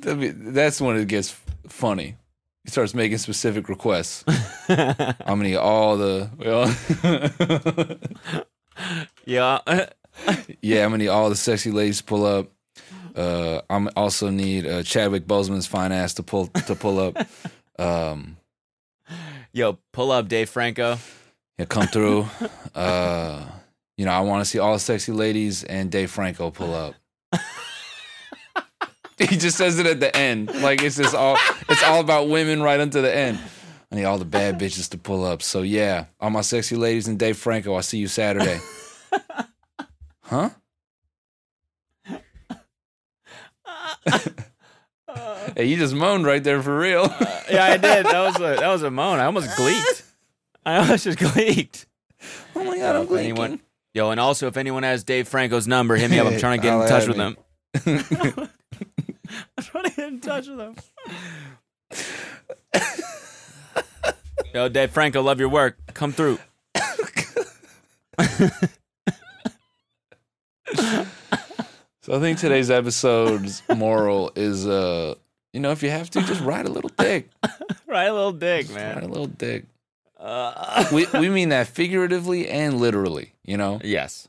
[SPEAKER 3] That's when it gets funny. He starts making specific requests. I'm gonna need all the well, (laughs)
[SPEAKER 4] yeah. (laughs)
[SPEAKER 3] yeah. I'm gonna need all the sexy ladies to pull up. Uh, I'm also need uh, Chadwick Boseman's fine ass to pull to pull up. (laughs) Um,
[SPEAKER 4] Yo, pull up, Dave Franco.
[SPEAKER 3] yeah, come through. Uh, you know, I want to see all the sexy ladies and Dave Franco pull up. (laughs) he just says it at the end, like it's just all it's all about women right until the end. I need all the bad bitches to pull up. So yeah, all my sexy ladies and Dave Franco. I'll see you Saturday. (laughs) huh? (laughs) hey, you just moaned right there for real.
[SPEAKER 4] Uh, yeah, I did. That was a that was a moan. I almost gleeked. I almost just gleeked.
[SPEAKER 3] oh my god, I'm
[SPEAKER 4] If anyone. Yo, and also if anyone has Dave Franco's number, hit me up. I'm trying to get in touch with him. I'm trying to get in touch with him. Yo, Dave Franco, love your work. Come through.
[SPEAKER 3] So I think today's episode's moral is, uh, you know, if you have to, just ride a little dick. (laughs)
[SPEAKER 4] Right, a little dick, man.
[SPEAKER 3] Ride a little dick.
[SPEAKER 4] Uh,
[SPEAKER 3] We we mean that figuratively and literally. You know,
[SPEAKER 4] yes.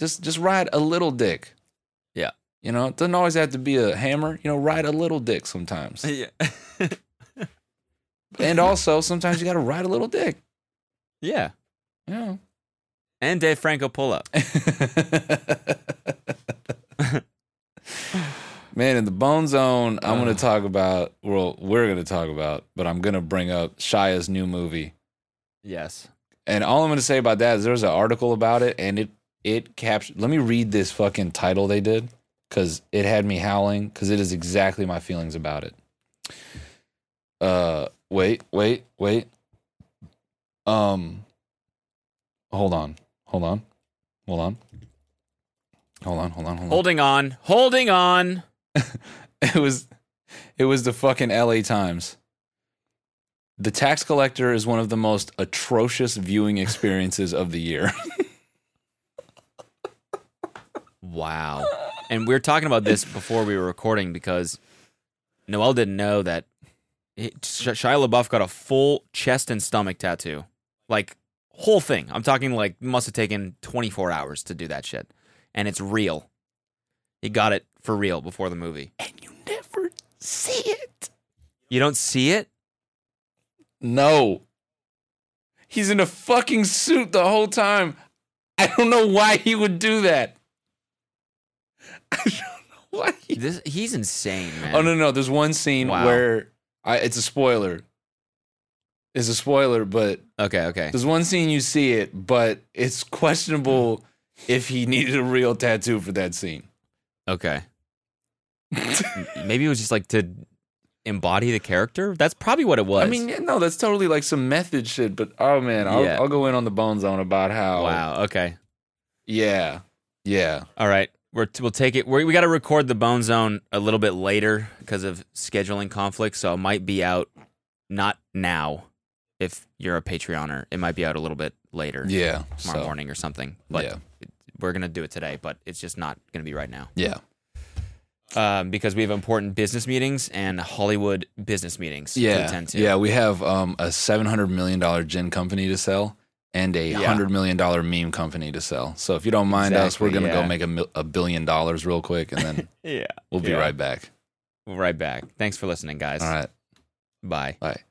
[SPEAKER 3] just just ride a little dick. You know, it doesn't always have to be a hammer. You know, ride a little dick sometimes.
[SPEAKER 4] Yeah. (laughs)
[SPEAKER 3] and also, sometimes you got to ride a little dick.
[SPEAKER 4] yeah.
[SPEAKER 3] Yeah.
[SPEAKER 4] And Dave Franco pull up. (laughs)
[SPEAKER 3] Man, in the Bone Zone, I'm going to talk about, well, we're going to talk about, but I'm going to bring up Shia's new movie.
[SPEAKER 4] Yes.
[SPEAKER 3] And all I'm going to say about that is there was an article about it and it it captured let me read this fucking title they did cuz it had me howling cuz it is exactly my feelings about it. Uh wait, wait, wait. Um Hold on. Hold on. Hold on. Hold on, hold on, hold on.
[SPEAKER 4] Holding on. Holding on. (laughs)
[SPEAKER 3] It was it was the fucking LA Times. The tax collector is one of the most atrocious viewing experiences of the year. (laughs)
[SPEAKER 4] Wow. And we were talking about this before we were recording because Noel didn't know that it, Sh- Shia LaBeouf got a full chest and stomach tattoo. Like, whole thing. I'm talking like, must have taken 24 hours to do that shit. And it's real. He got it for real before the movie.
[SPEAKER 3] and you never see it.
[SPEAKER 4] You don't see it?
[SPEAKER 3] No. He's in a fucking suit the whole time. I don't know why he would do that. (laughs) I don't know why. He...
[SPEAKER 4] This, he's insane, man.
[SPEAKER 3] Oh no, no. There's one scene
[SPEAKER 4] Wow.
[SPEAKER 3] where I, it's a spoiler. It's a spoiler, but
[SPEAKER 4] Okay, okay.
[SPEAKER 3] there's one scene you see it, but it's questionable hmm. if he needed a real tattoo for that scene.
[SPEAKER 4] Okay. (laughs) Maybe it was just like to embody the character. That's probably what it was.
[SPEAKER 3] I mean, yeah, no, that's totally like some method shit. But oh man, I'll,
[SPEAKER 4] Yeah.
[SPEAKER 3] I'll go in on the bone zone about how.
[SPEAKER 4] wow. Okay.
[SPEAKER 3] Yeah, yeah.
[SPEAKER 4] All right. We're we'll take it. We're, we got to record the Bone Zone a little bit later because of scheduling conflicts. So it might be out not now. If you're a Patreoner, it might be out a little bit later,
[SPEAKER 3] Yeah.
[SPEAKER 4] tomorrow
[SPEAKER 3] so,
[SPEAKER 4] morning or something. But
[SPEAKER 3] yeah.
[SPEAKER 4] we're gonna do it today. But it's just not gonna be right now
[SPEAKER 3] Yeah.
[SPEAKER 4] um, because we have important business meetings and Hollywood business meetings to
[SPEAKER 3] Yeah.
[SPEAKER 4] attend to.
[SPEAKER 3] Yeah. We have um, a seven hundred million dollar gin company to sell and a
[SPEAKER 4] Yeah.
[SPEAKER 3] hundred million dollar meme company to sell. So if you don't mind us, we're gonna
[SPEAKER 4] yeah.
[SPEAKER 3] go make a, mil- a billion dollars real quick, and then (laughs)
[SPEAKER 4] yeah.
[SPEAKER 3] we'll be
[SPEAKER 4] Yeah.
[SPEAKER 3] right back.
[SPEAKER 4] We'll right back. Thanks for listening, guys.
[SPEAKER 3] All right.
[SPEAKER 4] Bye.
[SPEAKER 3] Bye.